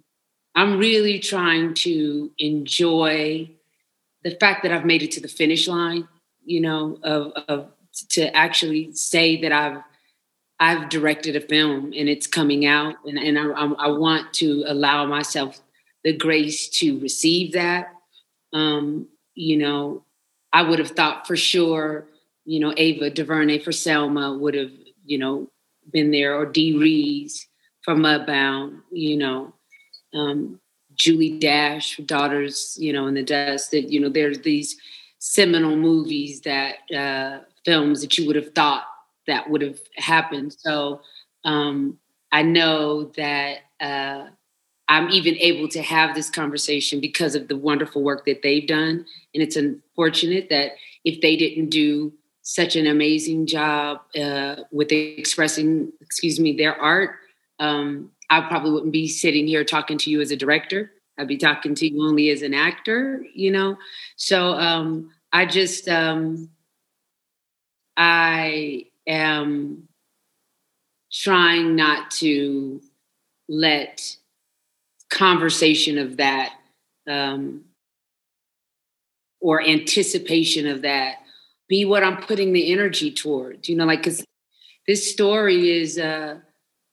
I'm really trying to enjoy the fact that I've made it to the finish line. You know, of, of to actually say that I've I've directed a film and it's coming out, and and I, I want to allow myself the grace to receive that. Um, you know, I would have thought for sure you know, Ava DuVernay for Selma would have, you know, been there, or Dee Rees for Mudbound, you know, um, Julie Dash, Daughters, you know, in the Dust. That you know, there's these seminal movies that uh, films that you would have thought that would have happened. So um, I know that uh, I'm even able to have this conversation because of the wonderful work that they've done, and it's unfortunate that if they didn't do such an amazing job uh, with expressing, excuse me, their art. Um, I probably wouldn't be sitting here talking to you as a director. I'd be talking to you only as an actor, you know. So um, I just, um, I am trying not to let conversation of that um, or anticipation of that be what I'm putting the energy towards. You know, like because this story is uh,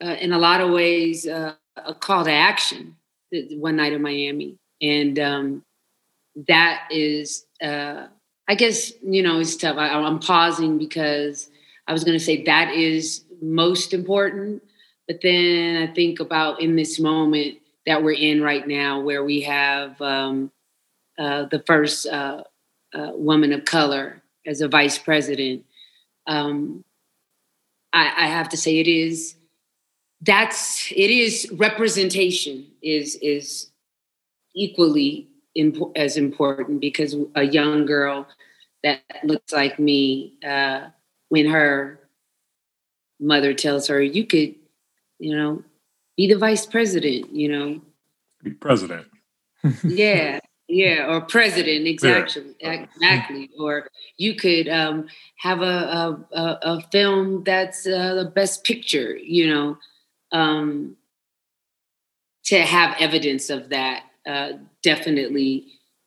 uh, in a lot of ways uh, a call to action. One night in Miami, and um, that is, uh, I guess, you know, it's tough. I, I'm pausing because I was going to say that is most important, but then I think about in this moment that we're in right now, where we have um, uh, the first uh, uh, woman of color as a vice president. Um, I, I have to say it is that's it is representation is is equally as important because a young girl that looks like me uh, when her mother tells her you could you know be the vice president you know? Be president. Yeah yeah or president exactly yeah. exactly. Or you could um, have a, a, a, a film that's uh, the best picture you know? Um, to have evidence of that uh, definitely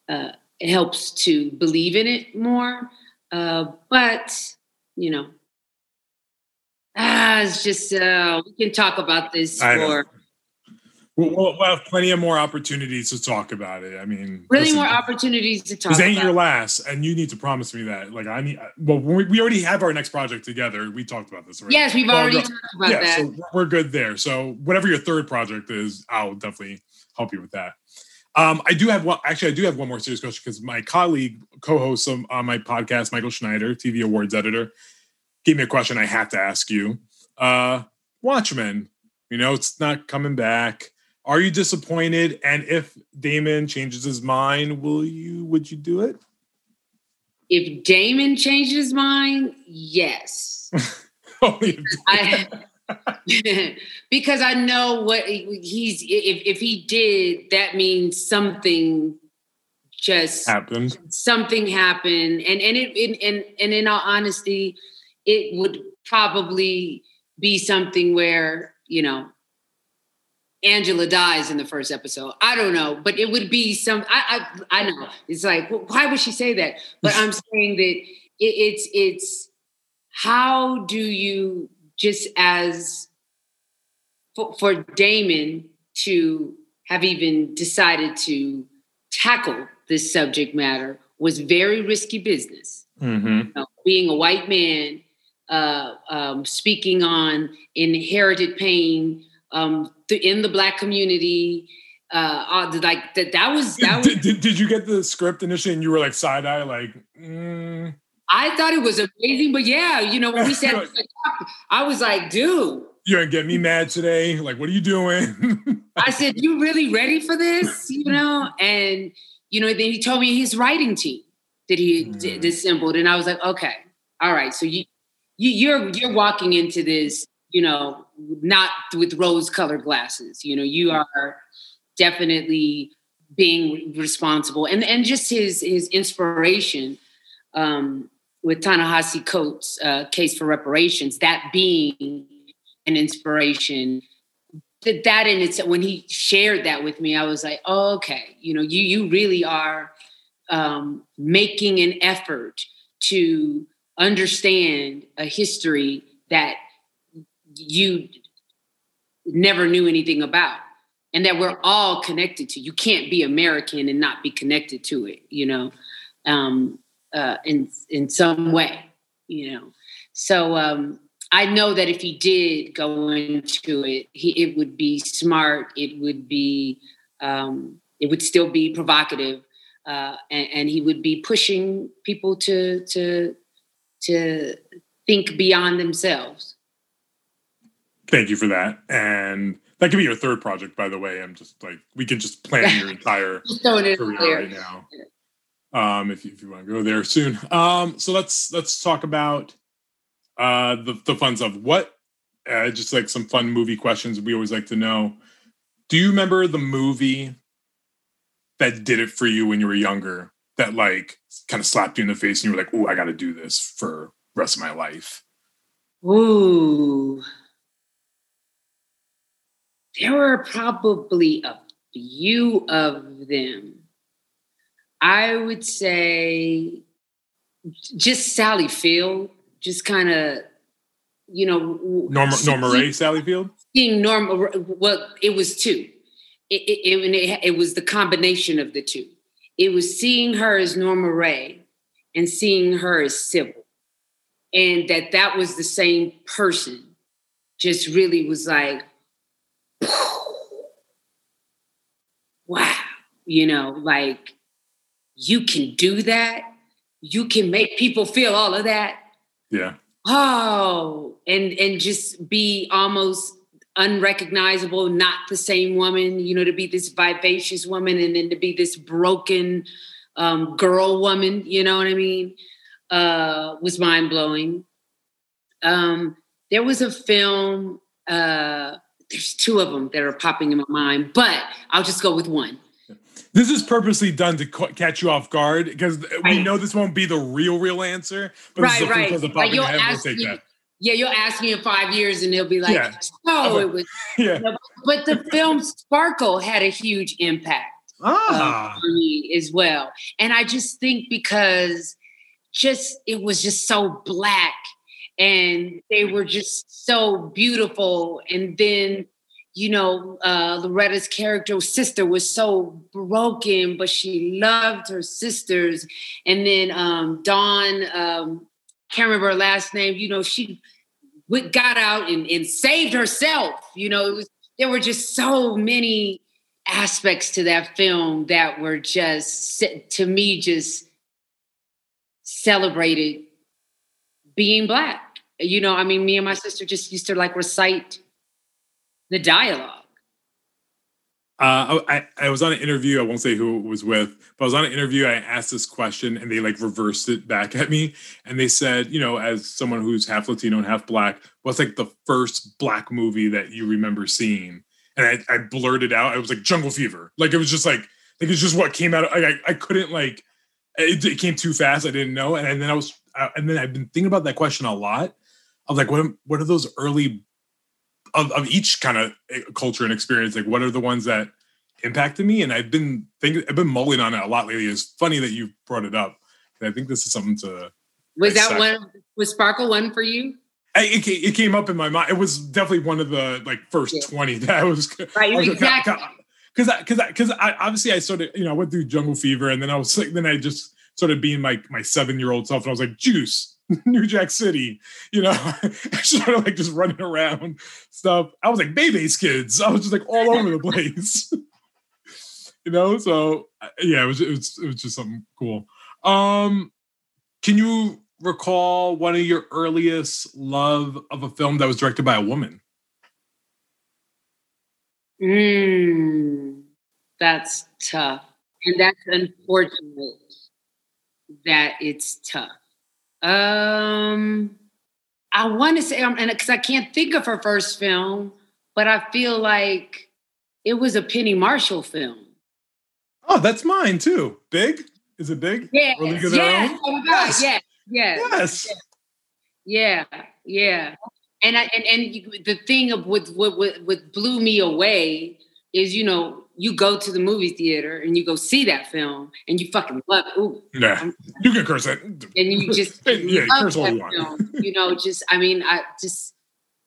uh, helps to believe in it more. Uh, but you know ah, it's just uh, we can talk about this for We'll, we'll, have plenty of more opportunities to talk about it. I mean, really listen, more opportunities to talk. This ain't your last, and you need to promise me that. Like, I need. Well, we already have our next project together. We talked about this already. Yes, we've already talked about yeah, that. So we're good there. So whatever your third project is, I'll definitely help you with that. Um, I do have one. Actually, I do have one more serious question because my colleague, co-host on my podcast, Michael Schneider, TV awards editor, gave me a question I have to ask you. Uh, Watchmen. You know, it's not coming back are you disappointed? And if Damon changes his mind, will you would you do it? If Damon changes his mind, yes. I, because I know what he's if if he did, that means something just happened. Something happened, and and it and and, and in all honesty, it would probably be something where you know Angela dies in the first episode. I don't know, but it would be some. I I, I know it's like well, why would she say that? But I'm saying that it, it's it's how do you just as for, for Damon to have even decided to tackle this subject matter was very risky business. Mm-hmm. You know, being a white man, uh, um, speaking on inherited pain um, in the black community. Uh, uh like that. That was that. Was, did, did, did, you get the script initially, and you were like side eye, like? Mm. I thought it was amazing, but yeah, you know when we said, I was like, dude, you're gonna get me mad today. Like, what are you doing? I said, you really ready for this? You know, and you know, then he told me his writing team that he mm. d- assembled, and I was like, okay, all right. So you, you you're you're walking into this you know, not with rose colored glasses. You know, you are definitely being responsible and, and just his, his inspiration um, with Ta-Nehisi Coates' uh, case for reparations, that being an inspiration that that in it's when he shared that with me, I was like, oh, okay, you know, you you really are um, making an effort to understand a history that you never knew anything about and that we're all connected to. You can't be american and not be connected to it you know um, uh, in in some way you know. So um, i know that if he did go into it he it would be smart it would be um, it would still be provocative uh, and, and he would be pushing people to to to think beyond themselves Thank you for that. And that could be your third project, by the way. I'm just like we can just plan your entire career right now. Um, if you, if you want to go there soon. Um, so let's let's talk about uh the the fun stuff. What uh, just like some fun movie questions we always like to know. Do you remember the movie that did it for you when you were younger? That like kind of slapped you in the face and you were like, "Oh, I got to do this for the rest of my life." Ooh. There were probably a few of them. I would say just Sally Field, just kind of, you know, Norma Norma Rae Sally Field. seeing Norma. Well, it was two. It, it, it, it was the combination of the two. It was seeing her as Norma Rae and seeing her as Sybil, and that that was the same person. Just really was like, wow, you know, like you can do that. You can make people feel all of that. Yeah. Oh, and and just be almost unrecognizable, not the same woman, you know, to be this vivacious woman and then to be this broken um, girl woman, you know what I mean? Uh, was mind blowing. Um, there was a film, uh, there's two of them that are popping in my mind, but I'll just go with one. This is purposely done to ca- catch you off guard because we know this won't be the real, real answer. But this is the right, right. one that popped Like you'll. We'll ask take me, that. Yeah, you'll ask me in five years and they'll be like, Yeah. oh, it was. Yeah. But the film Sparkle had a huge impact Ah. uh, for me as well. And I just think because just it was just so black and they were just so beautiful. And then, you know, uh, Loretta's character sister was so broken, but she loved her sisters. And then um, Dawn, um, can't remember her last name, you know, she got out and, and saved herself. You know, was there were just so many aspects to that film that were just to me just celebrated being black. You know, I mean, me and my sister just used to like recite the dialogue. Uh, I, I was on an interview. I won't say who it was with, but I was on an interview. I asked this question and they like reversed it back at me. And they said, you know, as someone who's half Latino and half black, what's like the first black movie that you remember seeing? And I, I blurted out, I was like Jungle Fever. Like it was just like, like it's just what came out. I, I, I couldn't like, it, it came too fast. I didn't know. And, then I was, uh, and then I've been thinking about that question a lot. I was like, what, what are those early of, of each kind of eh, culture and experience like what are the ones that impacted me and i've been thinking i've been mulling on it a lot lately it's funny that you brought it up i think this is something to Was that one? Was Sparkle one for you? I, it, it came up in my mind it was definitely one of the like first 20 that i was Right, I was- exactly. because I because I because I obviously I started you know I went through Jungle Fever and then I was like then I just started being like my seven year old self and I was like Juice New Jack City you know? I started like just running around stuff. I was like Bebe's Kids. I was just like all over the place. You know? So yeah it was it was it was just something cool. Um can you recall one of your earliest love of a film that was directed by a woman? Mm, that's tough. And that's unfortunate that it's tough. Um, I want to say, and because I can't think of her first film, but I feel like it was a Penny Marshall film. oh that's mine too big is it big Yes, Or League yes, oh my God, yes, yes, Yes. yeah, yeah. And I and and the thing of with what what what blew me away is you know you go to the movie theater and you go see that film and you fucking love it. Ooh, Yeah, you can curse it. and you just yeah, love curse all you want. film. You know, just I mean, I just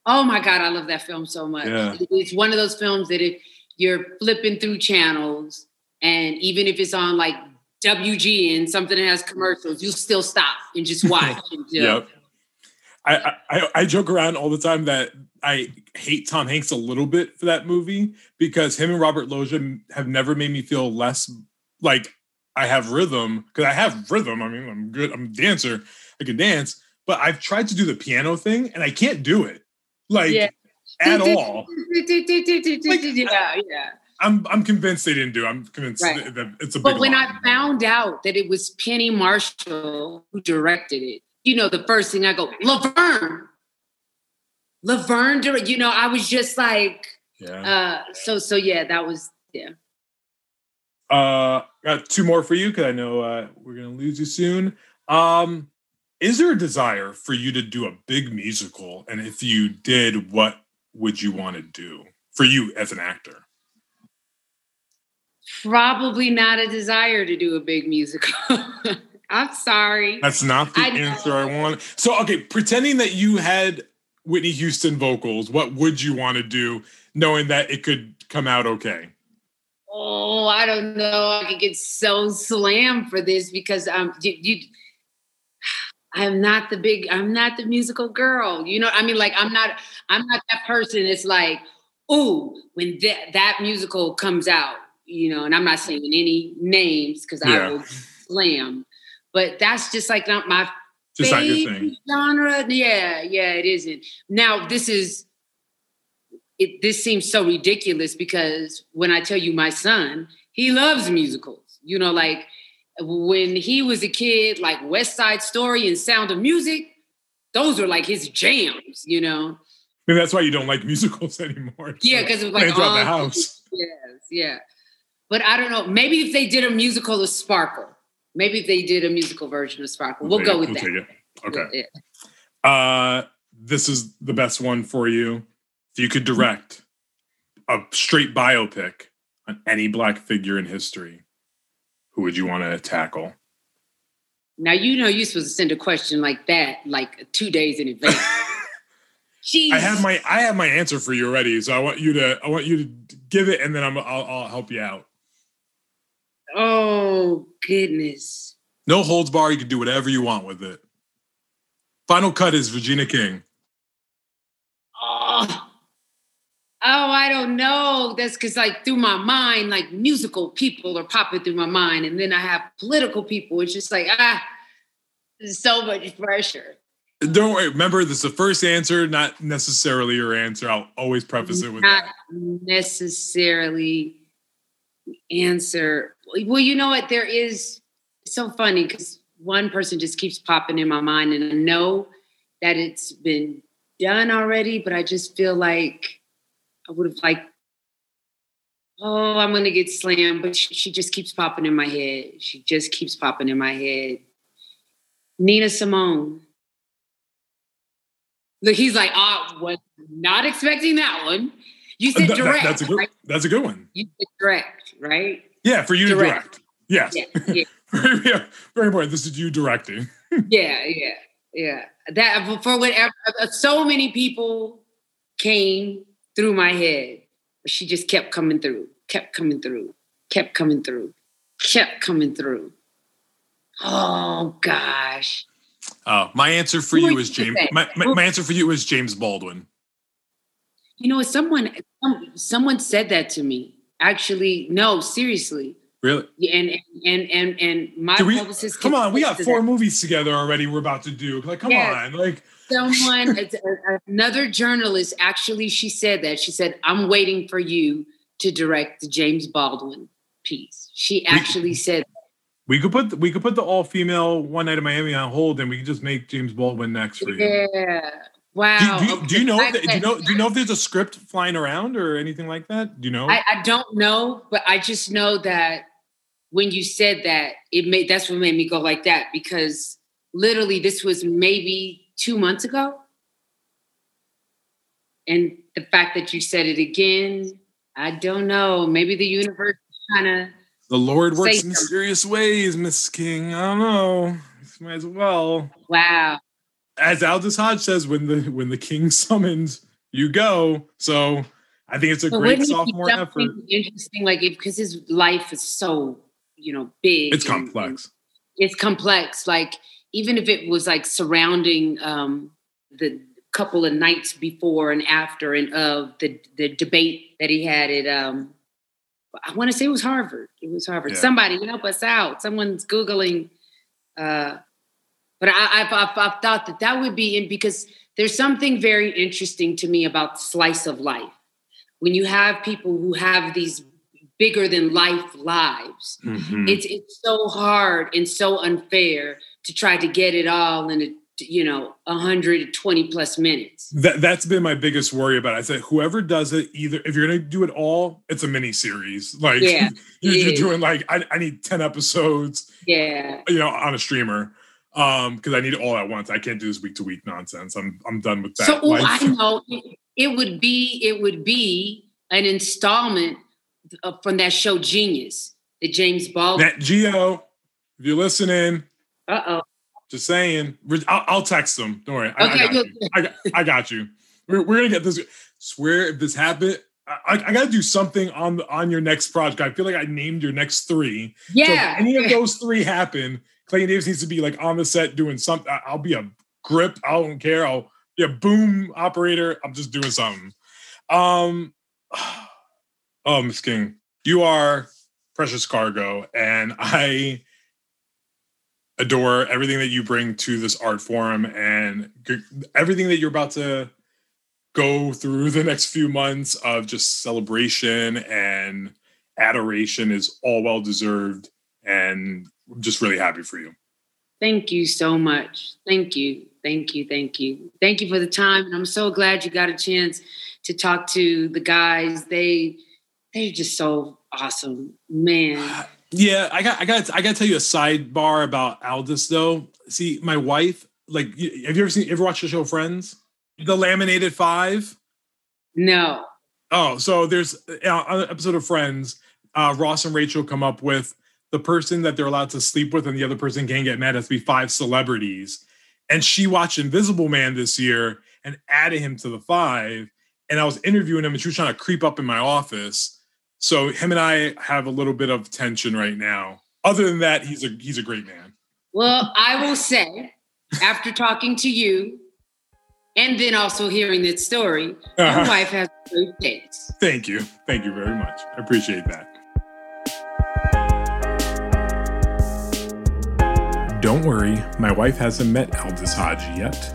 oh my god, I love that film so much. Yeah. It's one of those films that if you're flipping through channels and even if it's on like WGN something that has commercials, you still stop and just watch. and Yep. I, I I joke around all the time that I hate Tom Hanks a little bit for that movie because him and Robert Loggia have never made me feel less like I have rhythm because I have rhythm. I mean, I'm good. I'm a dancer. I can dance, but I've tried to do the piano thing and I can't do it like Yeah. at all. yeah, yeah. I'm I'm convinced they didn't do. it. I'm convinced Right. that- it's a. But when. I found out that it was Penny Marshall who directed it, you know, the first thing I go, Laverne. Laverne, you know, I was just like, yeah. uh, so so yeah, that was yeah. Uh, got two more for you because I know uh, we're gonna lose you soon. Um, is there a desire for you to do a big musical? And if you did, what would you want to do for you as an actor? Probably not a desire to do a big musical. I'm sorry. That's not the I answer I want. So, okay, pretending that you had Whitney Houston vocals, what would you want to do, knowing that it could come out okay? Oh, I don't know. I could get so slammed for this because um, you, you, I'm not the big, I'm not the musical girl. You know, I mean, like I'm not, I'm not that person. It's like, ooh, when that that musical comes out, you know, and I'm not saying any names because Yeah. I will slam, but that's just like not my Just not your thing. genre. Yeah, yeah, it isn't. Now this is it this seems so ridiculous because when I tell you my son, he loves musicals. You know, like when he was a kid, like West Side Story and Sound of Music, those are like his jams, you know. Maybe that's why you don't like musicals anymore. Yeah, because it was like throughout the house. Yes, yeah. But I don't know. Maybe if they did a musical of Sparkle, maybe they did a musical version of Sparkle, we'll, take go it, with we'll that. take it. Okay. Yeah. Uh, this is the best one for you. If you could direct a straight biopic on any black figure in history, who would you want to tackle? Now you know you're supposed to send a question like that, like two days in advance. Jeez. I have my I have my answer for you already, so I want you to I want you to give it, and then I'm I'll, I'll help you out. Oh goodness. No holds bar. You can do whatever you want with it. Final cut is Regina King. Oh, oh, I don't know. That's because like through my mind, like musical people are popping through my mind, and then I have political people. It's just like ah, so much pressure. Don't worry. Remember, this is the first answer, not necessarily your answer. I'll always preface it with Not that. necessarily answer. Well, you know what? There is. So funny because one person just keeps popping in my mind, and I know that it's been done already, but I just feel like I would have liked. Oh, I'm gonna get slammed, but she, she just keeps popping in my head. She just keeps popping in my head. Nina Simone. Look, he's like, oh, was not expecting that one. You said That- that- direct. that's a good. right? That's a good one. You said direct, right? Yeah, for you to Direct. direct. Yes. Yeah, yeah, yeah, very important. This is you directing. yeah, yeah, yeah. That for whatever. uh, So many people came through my head, but she just kept coming through, kept coming through, kept coming through, kept coming through. Oh gosh. Oh, my answer for Who you is James. My, my, my answer for you is James Baldwin. You know, someone some, someone said that to me. Actually, no, seriously. Really? And and and and my we, publicist. come on, we got four that. movies together already. We're about to do. Like, come Yes. on, like. someone another journalist actually she said that she said i'm waiting for you to direct the james baldwin piece she actually said We could put we could put the all female One Night in Miami on hold, and we could just make James Baldwin next for you. yeah wow Do, you- do, do you know? If, do you know? Do you know if there's a script flying around or anything like that? Do you know? I, I don't know but i just know that when you said that it made that's what made me go like that because literally this was maybe two months ago and the fact that you said it again i don't know maybe the universe kind of the Lord works in mysterious ways, Miss King. I don't know. Might as well. wow As Aldis Hodge says, when the when the king summons, you go. So I think it's a But great wouldn't it be sophomore effort. interesting, like because his life is so, you know, big. It's and- complex. it's complex. Like even if it was like surrounding um, the couple of nights before and after and of the the debate that he had at um, I want to say it was Harvard. It was Harvard. Yeah. Somebody help us out. Someone's googling. Uh, but I, I've, I've, I've thought that that would be in because there's something very interesting to me about slice of life when you have people who have these bigger than life lives. Mhm. It's it's so hard and so unfair to try to get it all in a you know 120 plus minutes. That that's been my biggest worry about. It. I said whoever does it, either if you're gonna do it all, it's a mini series. Like Yeah, you're, you're doing like I, I need ten episodes, Yeah. you know, on a streamer. Um, because I need it all at once. I can't do this week to week nonsense. I'm I'm done with that. So oh, life. I know it, it would be it would be an installment uh, from that show Genius, the James Baldwin. Nat Geo, if you're listening, Uh oh. just saying, I'll, I'll text them. Don't worry. I, I Okay, got you. I got, I got you. We're, we're gonna get this. Swear if this happened, I, I, I gotta do something on the, on your next project. I feel like I named your next three. So Yeah. if any of those three happen, Clayton Davis needs to be like on the set doing something. I'll be a grip. I don't care. I'll be a boom operator. I'm just doing something. Um, oh, Miss King, you are precious cargo, and I adore everything that you bring to this art form and everything that you're about to go through the next few months of just celebration and adoration is all well deserved and I'm just really happy for you. Thank you so much. Thank you. Thank you. Thank you. Thank you for the time. And I'm so glad you got a chance to talk to the guys. They they're just so awesome. Man. Yeah, I got I got I got to tell you a sidebar about Aldis though. See, my wife, like have you ever seen ever watched the show Friends? The Laminated 5? No. Oh, so there's uh, an episode of Friends, uh, Ross and Rachel come up with the person that they're allowed to sleep with, and the other person can't get mad. Has to be five celebrities. And she watched Invisible Man this year and added him to the five. And I was interviewing him, and she was trying to creep up in my office. So him and I have a little bit of tension right now. Other than that, he's a he's a great man. Well, I will say, after talking to you and then also hearing that story, Uh-huh. your wife has great taste. Thank you, thank you very much. I appreciate that. Don't worry, my wife hasn't met Aldis Hodge yet.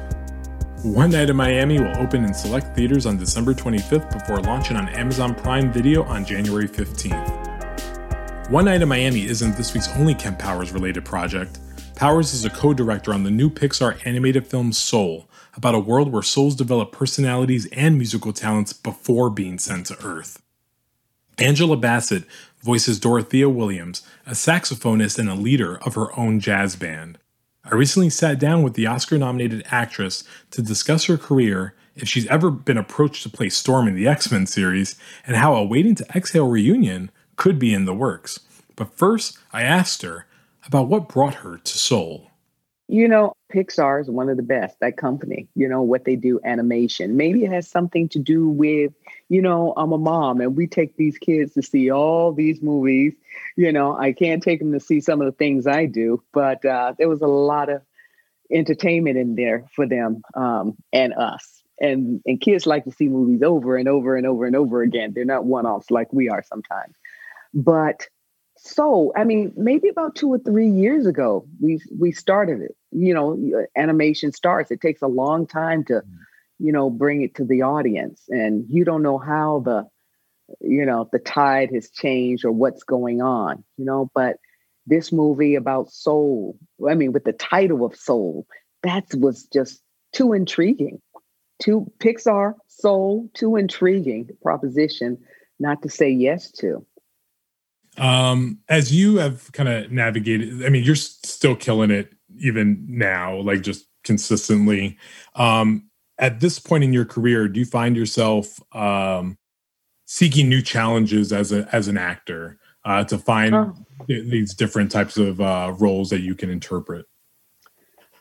One Night in Miami will open in select theaters on December 25th before launching on Amazon Prime Video on January 15th. One Night in Miami isn't this week's only Kemp Powers related project. Powers is a co director on the new Pixar animated film Soul, about a world where souls develop personalities and musical talents before being sent to Earth. Angela Bassett voices Dorothea Williams, a saxophonist and a leader of her own jazz band. I recently sat down with the Oscar nominated actress to discuss her career, if she's ever been approached to play Storm in the X Men series, and how a Waiting to Exhale reunion could be in the works. But first, I asked her about what brought her to Soul. You know, Pixar is one of the best, that company, you know, what they do animation. Maybe it has something to do with, you know, I'm a mom and we take these kids to see all these movies. You know, I can't take them to see some of the things I do, but uh, there was a lot of entertainment in there for them um, and us. And, and kids like to see movies over and over and over and over again. They're not one offs like we are sometimes. But so i mean maybe about two or three years ago we we started it. You know animation starts. It takes a long time to mm. you know bring it to the audience. And you don't know how the you know the tide has changed or what's going on you know but this movie about soul i mean with the title of soul that was just too intriguing. Too pixar soul too intriguing proposition not to say yes to Um, as you have kind of navigated, I mean, you're still killing it even now, like just consistently. Um, at this point in your career, do you find yourself um, seeking new challenges as a as an actor uh, to find Oh. th- these different types of uh, roles that you can interpret?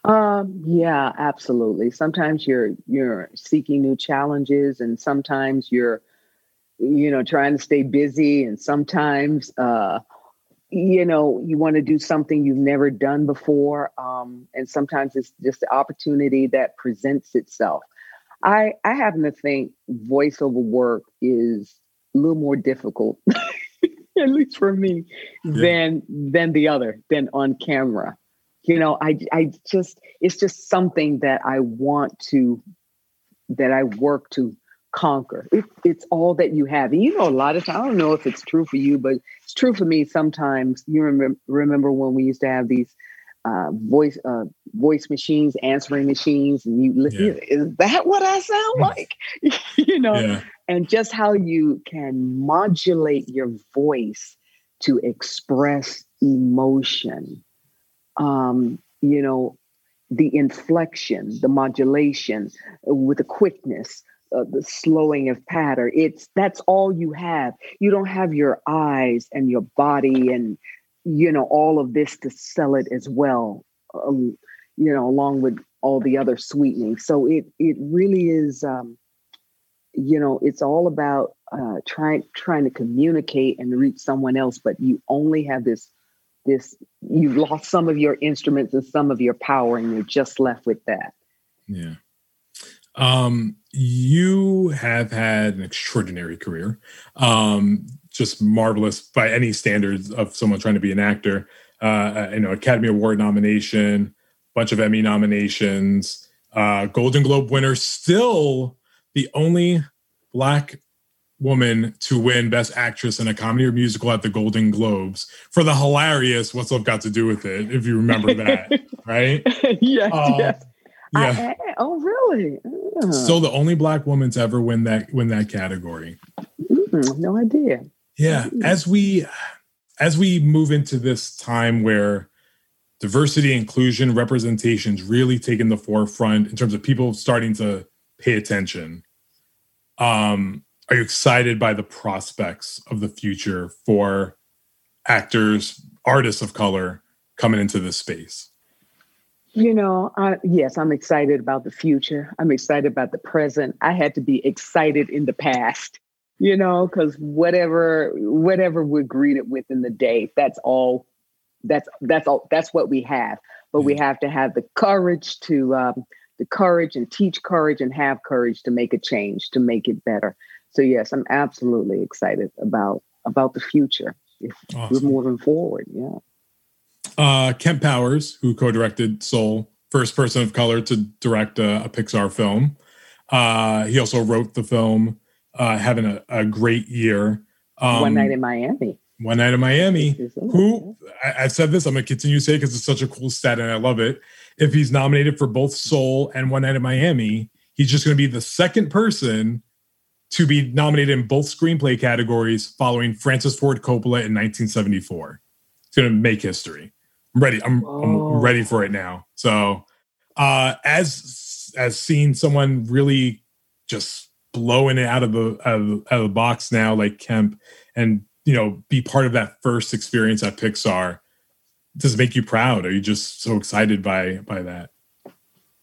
Um, yeah, absolutely. Sometimes you're you're seeking new challenges and sometimes you're you know trying to stay busy and sometimes uh you know you want to do something you've never done before um and sometimes it's just the opportunity that presents itself. I I happen to think voiceover work is a little more difficult at least for me than than the other than on camera you know i i just it's just something that i want to that i work to conquer. It, it's all that you have. And you know, a lot of times, I don't know if it's true for you, but it's true for me sometimes. You remember, remember when we used to have these uh, voice uh, voice machines, answering machines, and you listen, yeah. is that what I sound like? you know, yeah. and just how you can modulate your voice to express emotion. Um, you know, the inflection, the modulation uh, with the quickness, uh, the slowing of patter. It's that's all you have. You don't have your eyes and your body and you know all of this to sell it as well. Um, you know, along with all the other sweetening. So it it really is. Um, you know, it's all about uh, trying trying to communicate and reach someone else, but you only have this this you've lost some of your instruments and some of your power and you're just left with that yeah um you have had an extraordinary career um just marvelous by any standards of someone trying to be an actor uh you know academy award nomination bunch of emmy nominations uh golden globe winner still the only black woman to win Best Actress in a Comedy or Musical at the Golden Globes for the hilarious "What's Love Got to Do with It?" If you remember that, right? yes, uh, yes. Yeah. I, oh, really? Uh. Still the only black woman to ever win that win that category. Mm, no idea. Yeah, as we as we move into this time where diversity, inclusion, representations really taking the forefront in terms of people starting to pay attention. Um, are you excited by the prospects of the future for actors, artists of color coming into this space? You know, uh, yes, I'm excited about the future. I'm excited about the present. I had to be excited in the past, you know, because whatever whatever we're greeted with in the day, that's all. That's that's all. That's what we have. But we have to have the courage to um, the courage and teach courage and have courage to make a change to make it better so yes, I'm absolutely excited about about the future. If awesome. we're moving forward, yeah. Uh, Kemp Powers, who co-directed Soul, first person of color to direct a, a Pixar film. Uh, he also wrote the film, uh, having a, a great year. Um, One night in Miami. One night in Miami. Who I, have said this, I'm gonna continue to say because it's such a cool stat and I love it. If he's nominated for both Soul and One Night in Miami, he's just gonna be the second person to be nominated in both screenplay categories following Francis Ford Coppola in 1974. It's going to make history. I'm ready. I'm, I'm ready for it now. So, uh, as as seeing someone really just blowing it out of the out of, out of the box now, like Kemp, and you know, be part of that first experience at Pixar. Does it make you proud? Are you just so excited by by that?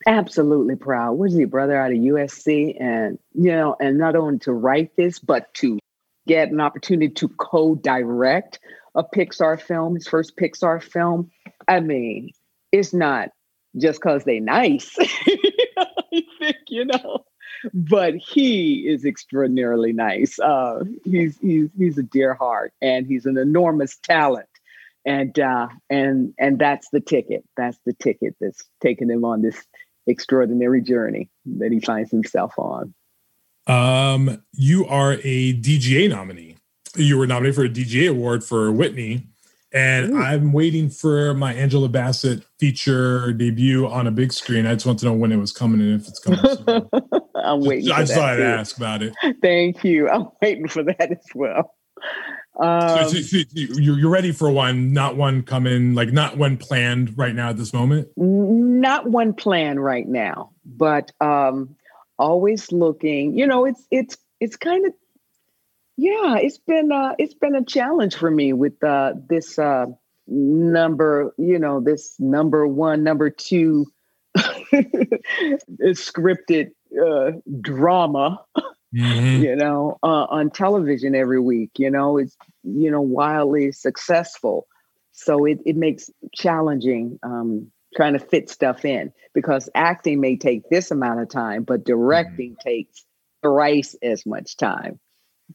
absolutely proud. Was he brother out of USC? And, you know, and not only to write this, but to get an opportunity to co-direct a Pixar film, his first Pixar film. I mean, it's not just because they nice. you know, but he is extraordinarily nice. Uh, he's he's he's a dear heart, and he's an enormous talent. And uh, and and that's the ticket. That's the ticket that's taking him on this extraordinary journey that he finds himself on. Um, you are a DGA nominee. You were nominated for a DGA award for Whitney, and Ooh. I'm waiting for my Angela Bassett feature debut on a big screen. I just want to know when it was coming and if it's coming. Soon. I'm waiting. I just thought I'd ask about it. Thank you. I'm waiting for that as well. Um, so, so, so you're ready for one, not one coming, like not one planned right now at this moment. Not one planned right now, but um, always looking. You know, it's it's it's kind of yeah. It's been uh, it's been a challenge for me with uh, this uh, number. You know, this number one, number two scripted uh, drama. Mm-hmm. you know, uh, on television every week. You know, it's you know wildly successful, so it it makes challenging um, trying to fit stuff in because acting may take this amount of time, but directing mm-hmm. takes thrice as much time,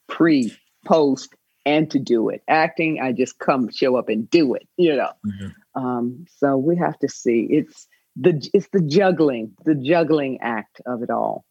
pre, post, and to do it. Acting, I just come show up and do it. You know, mm-hmm. um, so we have to see. It's the it's the juggling, the juggling act of it all.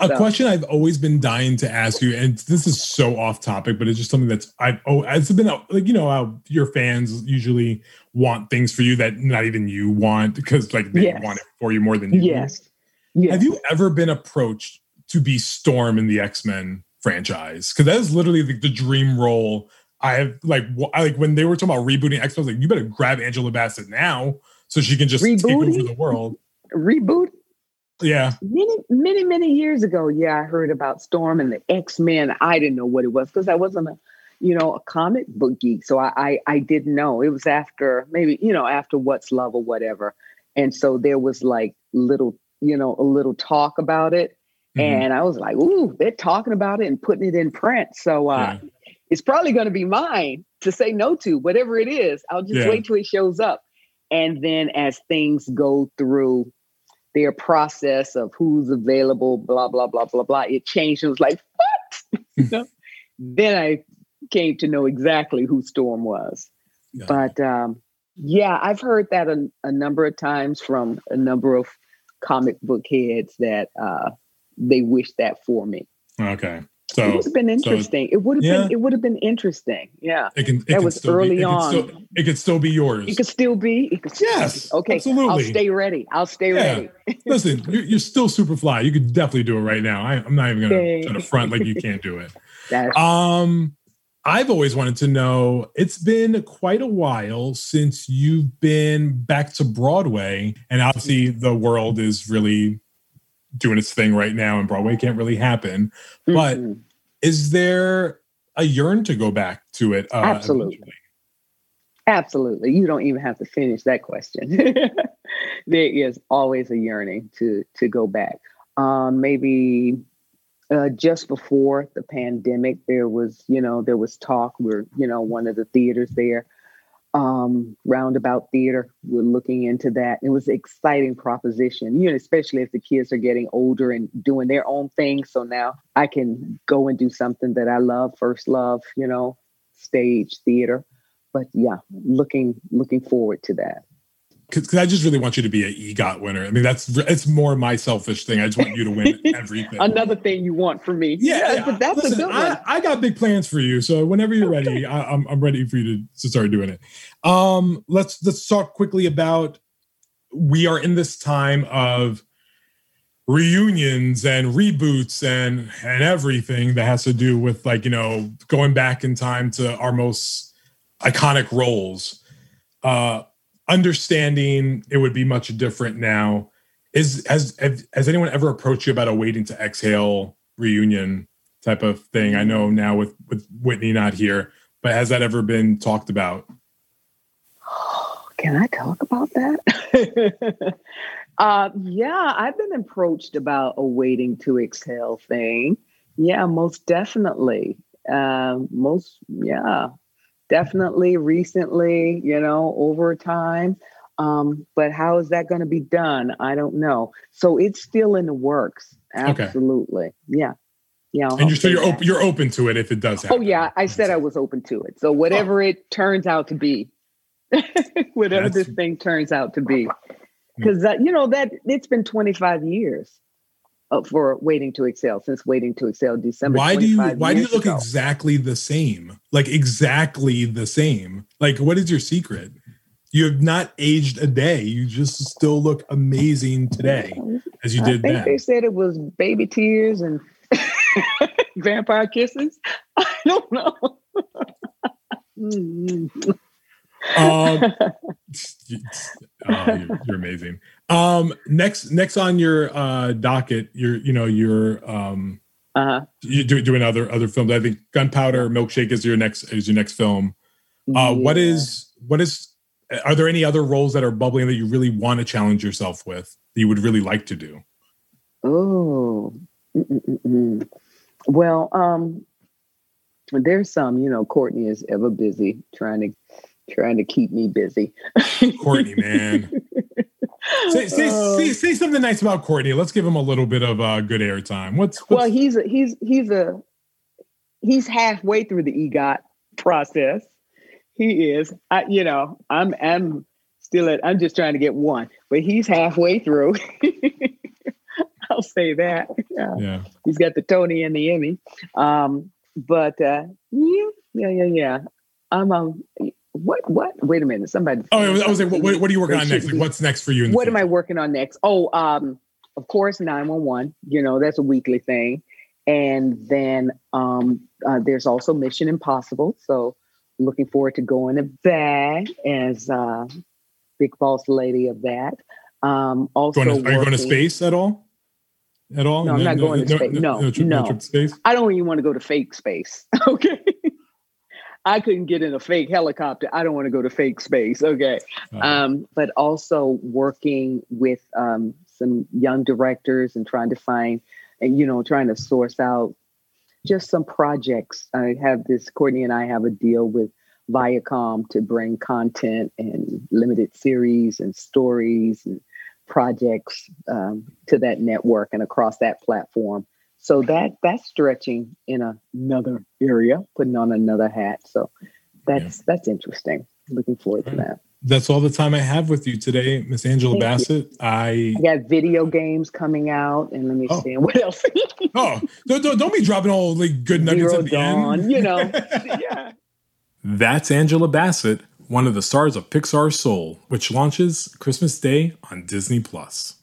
A So- question I've always been dying to ask you, and this is so off topic, but it's just something that's I've oh it's been like you know how your fans usually want things for you that not even you want because like they Yes. want it for you more than you. do. Yes. Yes. Have you ever been approached to be Storm in the X Men franchise? Because that is literally the, the dream role. I have like I, like when they were talking about rebooting X Men, like you better grab Angela Bassett now so she can just take over the world. Reboot? Yeah, Many, many, many years ago, yeah, I heard about Storm and the X Men. I didn't know what it was because I wasn't a, you know, a comic book geek, so I, I, I didn't know. It was after maybe you know after What's Love or whatever, and so there was like little, you know, a little talk about it, Mhm. and I was like, ooh, they're talking about it and putting it in print, so uh, it's probably going to be mine to say no to, whatever it is. I'll just Yeah. wait till it shows up, and then as things go through their process of who's available, blah, blah, blah, blah, blah. It changed. It was like, what? Then I came to know exactly who Storm was. But um, yeah, I've heard that a, a number of times from a number of comic book heads that uh, they wish that for me. okay. So it would have been so interesting. it would have yeah. been. It would have been interesting. Yeah, it can. It that was still be- early it on. still- it could still be yours. it could still be. It could still Yes, be. Okay. I'll stay ready. I'll stay Yeah. ready. Listen, you're, you're still super fly. You could definitely do it right now. I, I'm not even gonna Okay. try to front like you can't do it. Um, I've always wanted to know. It's been quite a while since you've been back to Broadway, and obviously the world is really doing its thing right now, and Broadway can't really happen. But Mhm. is there a yearn to go back to it? Uh, Absolutely. eventually? Absolutely. You don't even have to finish that question. there is always a yearning to to go back. Um, maybe uh, just before the pandemic, there was, you know, there was talk. We're, you know, one of the theaters there, um, Roundabout Theater. We're looking into that. It was an exciting proposition, you know, especially if the kids are getting older and doing their own thing. So now I can go and do something that I love, first love, you know, stage theater but yeah, looking looking forward to that. Because I just really want you to be an EGOT winner. I mean, that's it's more my selfish thing. I just want you to win everything. Another thing you want from me. Yeah, yeah. but that's Listen, a good one. I, I got big plans for you. So whenever you're ready, I, I'm I'm ready for you to, to start doing it. Um, let's let's talk quickly about we are in this time of reunions and reboots and and everything that has to do with like you know going back in time to our most iconic roles. Uh, understanding it would be much different now. Is has has anyone ever approached you about a waiting to exhale reunion type of thing? I know now with with Whitney not here, but has that ever been talked about? Can I talk about that? uh, yeah, I've been approached about a waiting to exhale thing. Yeah, most definitely. Um, most, yeah, definitely recently, you know, over time. Um, but how is that going to be done? I don't know. So it's still in the works. Okay. Absolutely. Yeah. Yeah. I'll And you're so you're open you're open to it if it does happen. Oh yeah, I said I was open to it. So whatever it turns out to be, whatever That's- this thing turns out to be, because that you know that it's been 25 years uh, for waiting to exhale since waiting to exhale December. why do you why do you look ago. exactly the same? Like exactly the same. Like what is your secret? You have not aged a day. You just still look amazing today as you I did think then. they said it was baby tears and vampire kisses. I don't know. Mm-hmm. Um, oh, you're, amazing. Um, next, next on your uh, docket, you're, you know, you're, um, uh-huh. you do doing other other films. I think Gunpowder Milkshake is your next is your next film. Uh, What Yeah. is what is? Are there any other roles that are bubbling that you really want to challenge yourself with that you would really like to do? Oh, Mm-mm-mm-mm. well, um, there's some. You know, Courtney is ever busy trying to trying to keep me busy. Courtney, man. say, say, Oh. say, say something nice about Courtney. Let's give him a little bit of uh, good airtime. What's, what's Well, he's a, he's he's a he's halfway through the EGOT process. He is. I, you know, I'm I'm still at. I'm just trying to get one, but he's halfway through. I'll say that. Yeah. Yeah. He's got the Tony and the Emmy. Um, but uh, yeah, yeah, yeah, yeah. I'm um, what what? Wait a minute. Somebody. Oh, I was, like, what, what are you working on next? Like, what's next for you? What am I working on next? Oh, um, of course, 911. You know, that's a weekly thing. And then um, uh, there's also Mission Impossible. So looking forward to going to that as uh, big boss lady of that. Um, also, Going to, are you going to space at all? At all? No, I'm not going to space. No, no, trip, trip to space. I don't even want to go to fake space. Okay. I couldn't get in a fake helicopter. I don't want to go to fake space. Okay. Um, but also working with um, some young directors and trying to find, and you know, trying to source out just some projects. I have this, Courtney and I have a deal with Viacom to bring content and limited series and stories and projects um, to that network and across that platform. So that that's stretching in another area, putting on another hat. So that's that's interesting. Looking forward to that. That's all the time I have with you today, Miss Angela Thank you. Bassett. I I got video games coming out, and let me oh. see what else. oh, don't, don't, don't be dropping all like good nuggets Zero at the Dawn, end. you know. yeah. That's Angela Bassett, one of the stars of Pixar's Soul, which launches Christmas Day on Disney Plus.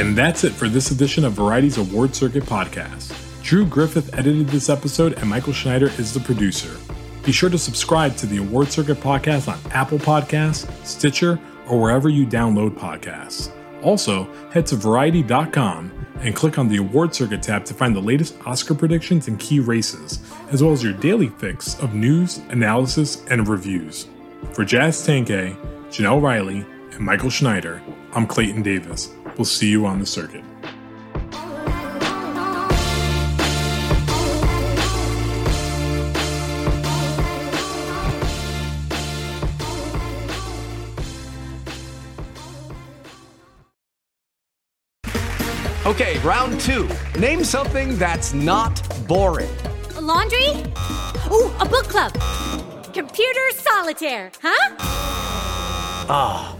And that's it for this edition of Variety's Award Circuit podcast. Drew Griffith edited this episode, and Michael Schneider is the producer. Be sure to subscribe to the Award Circuit podcast on Apple Podcasts, Stitcher, or wherever you download podcasts. Also, head to variety.com and click on the Award Circuit tab to find the latest Oscar predictions and key races, as well as your daily fix of news, analysis, and reviews. For Jazz Tangcay, Janelle Riley, and Michael Schneider, I'm Clayton Davis. We'll see you on the circuit. Okay, round two. Name something that's not boring. A laundry? Ooh, a book club. Computer solitaire, huh? Ah,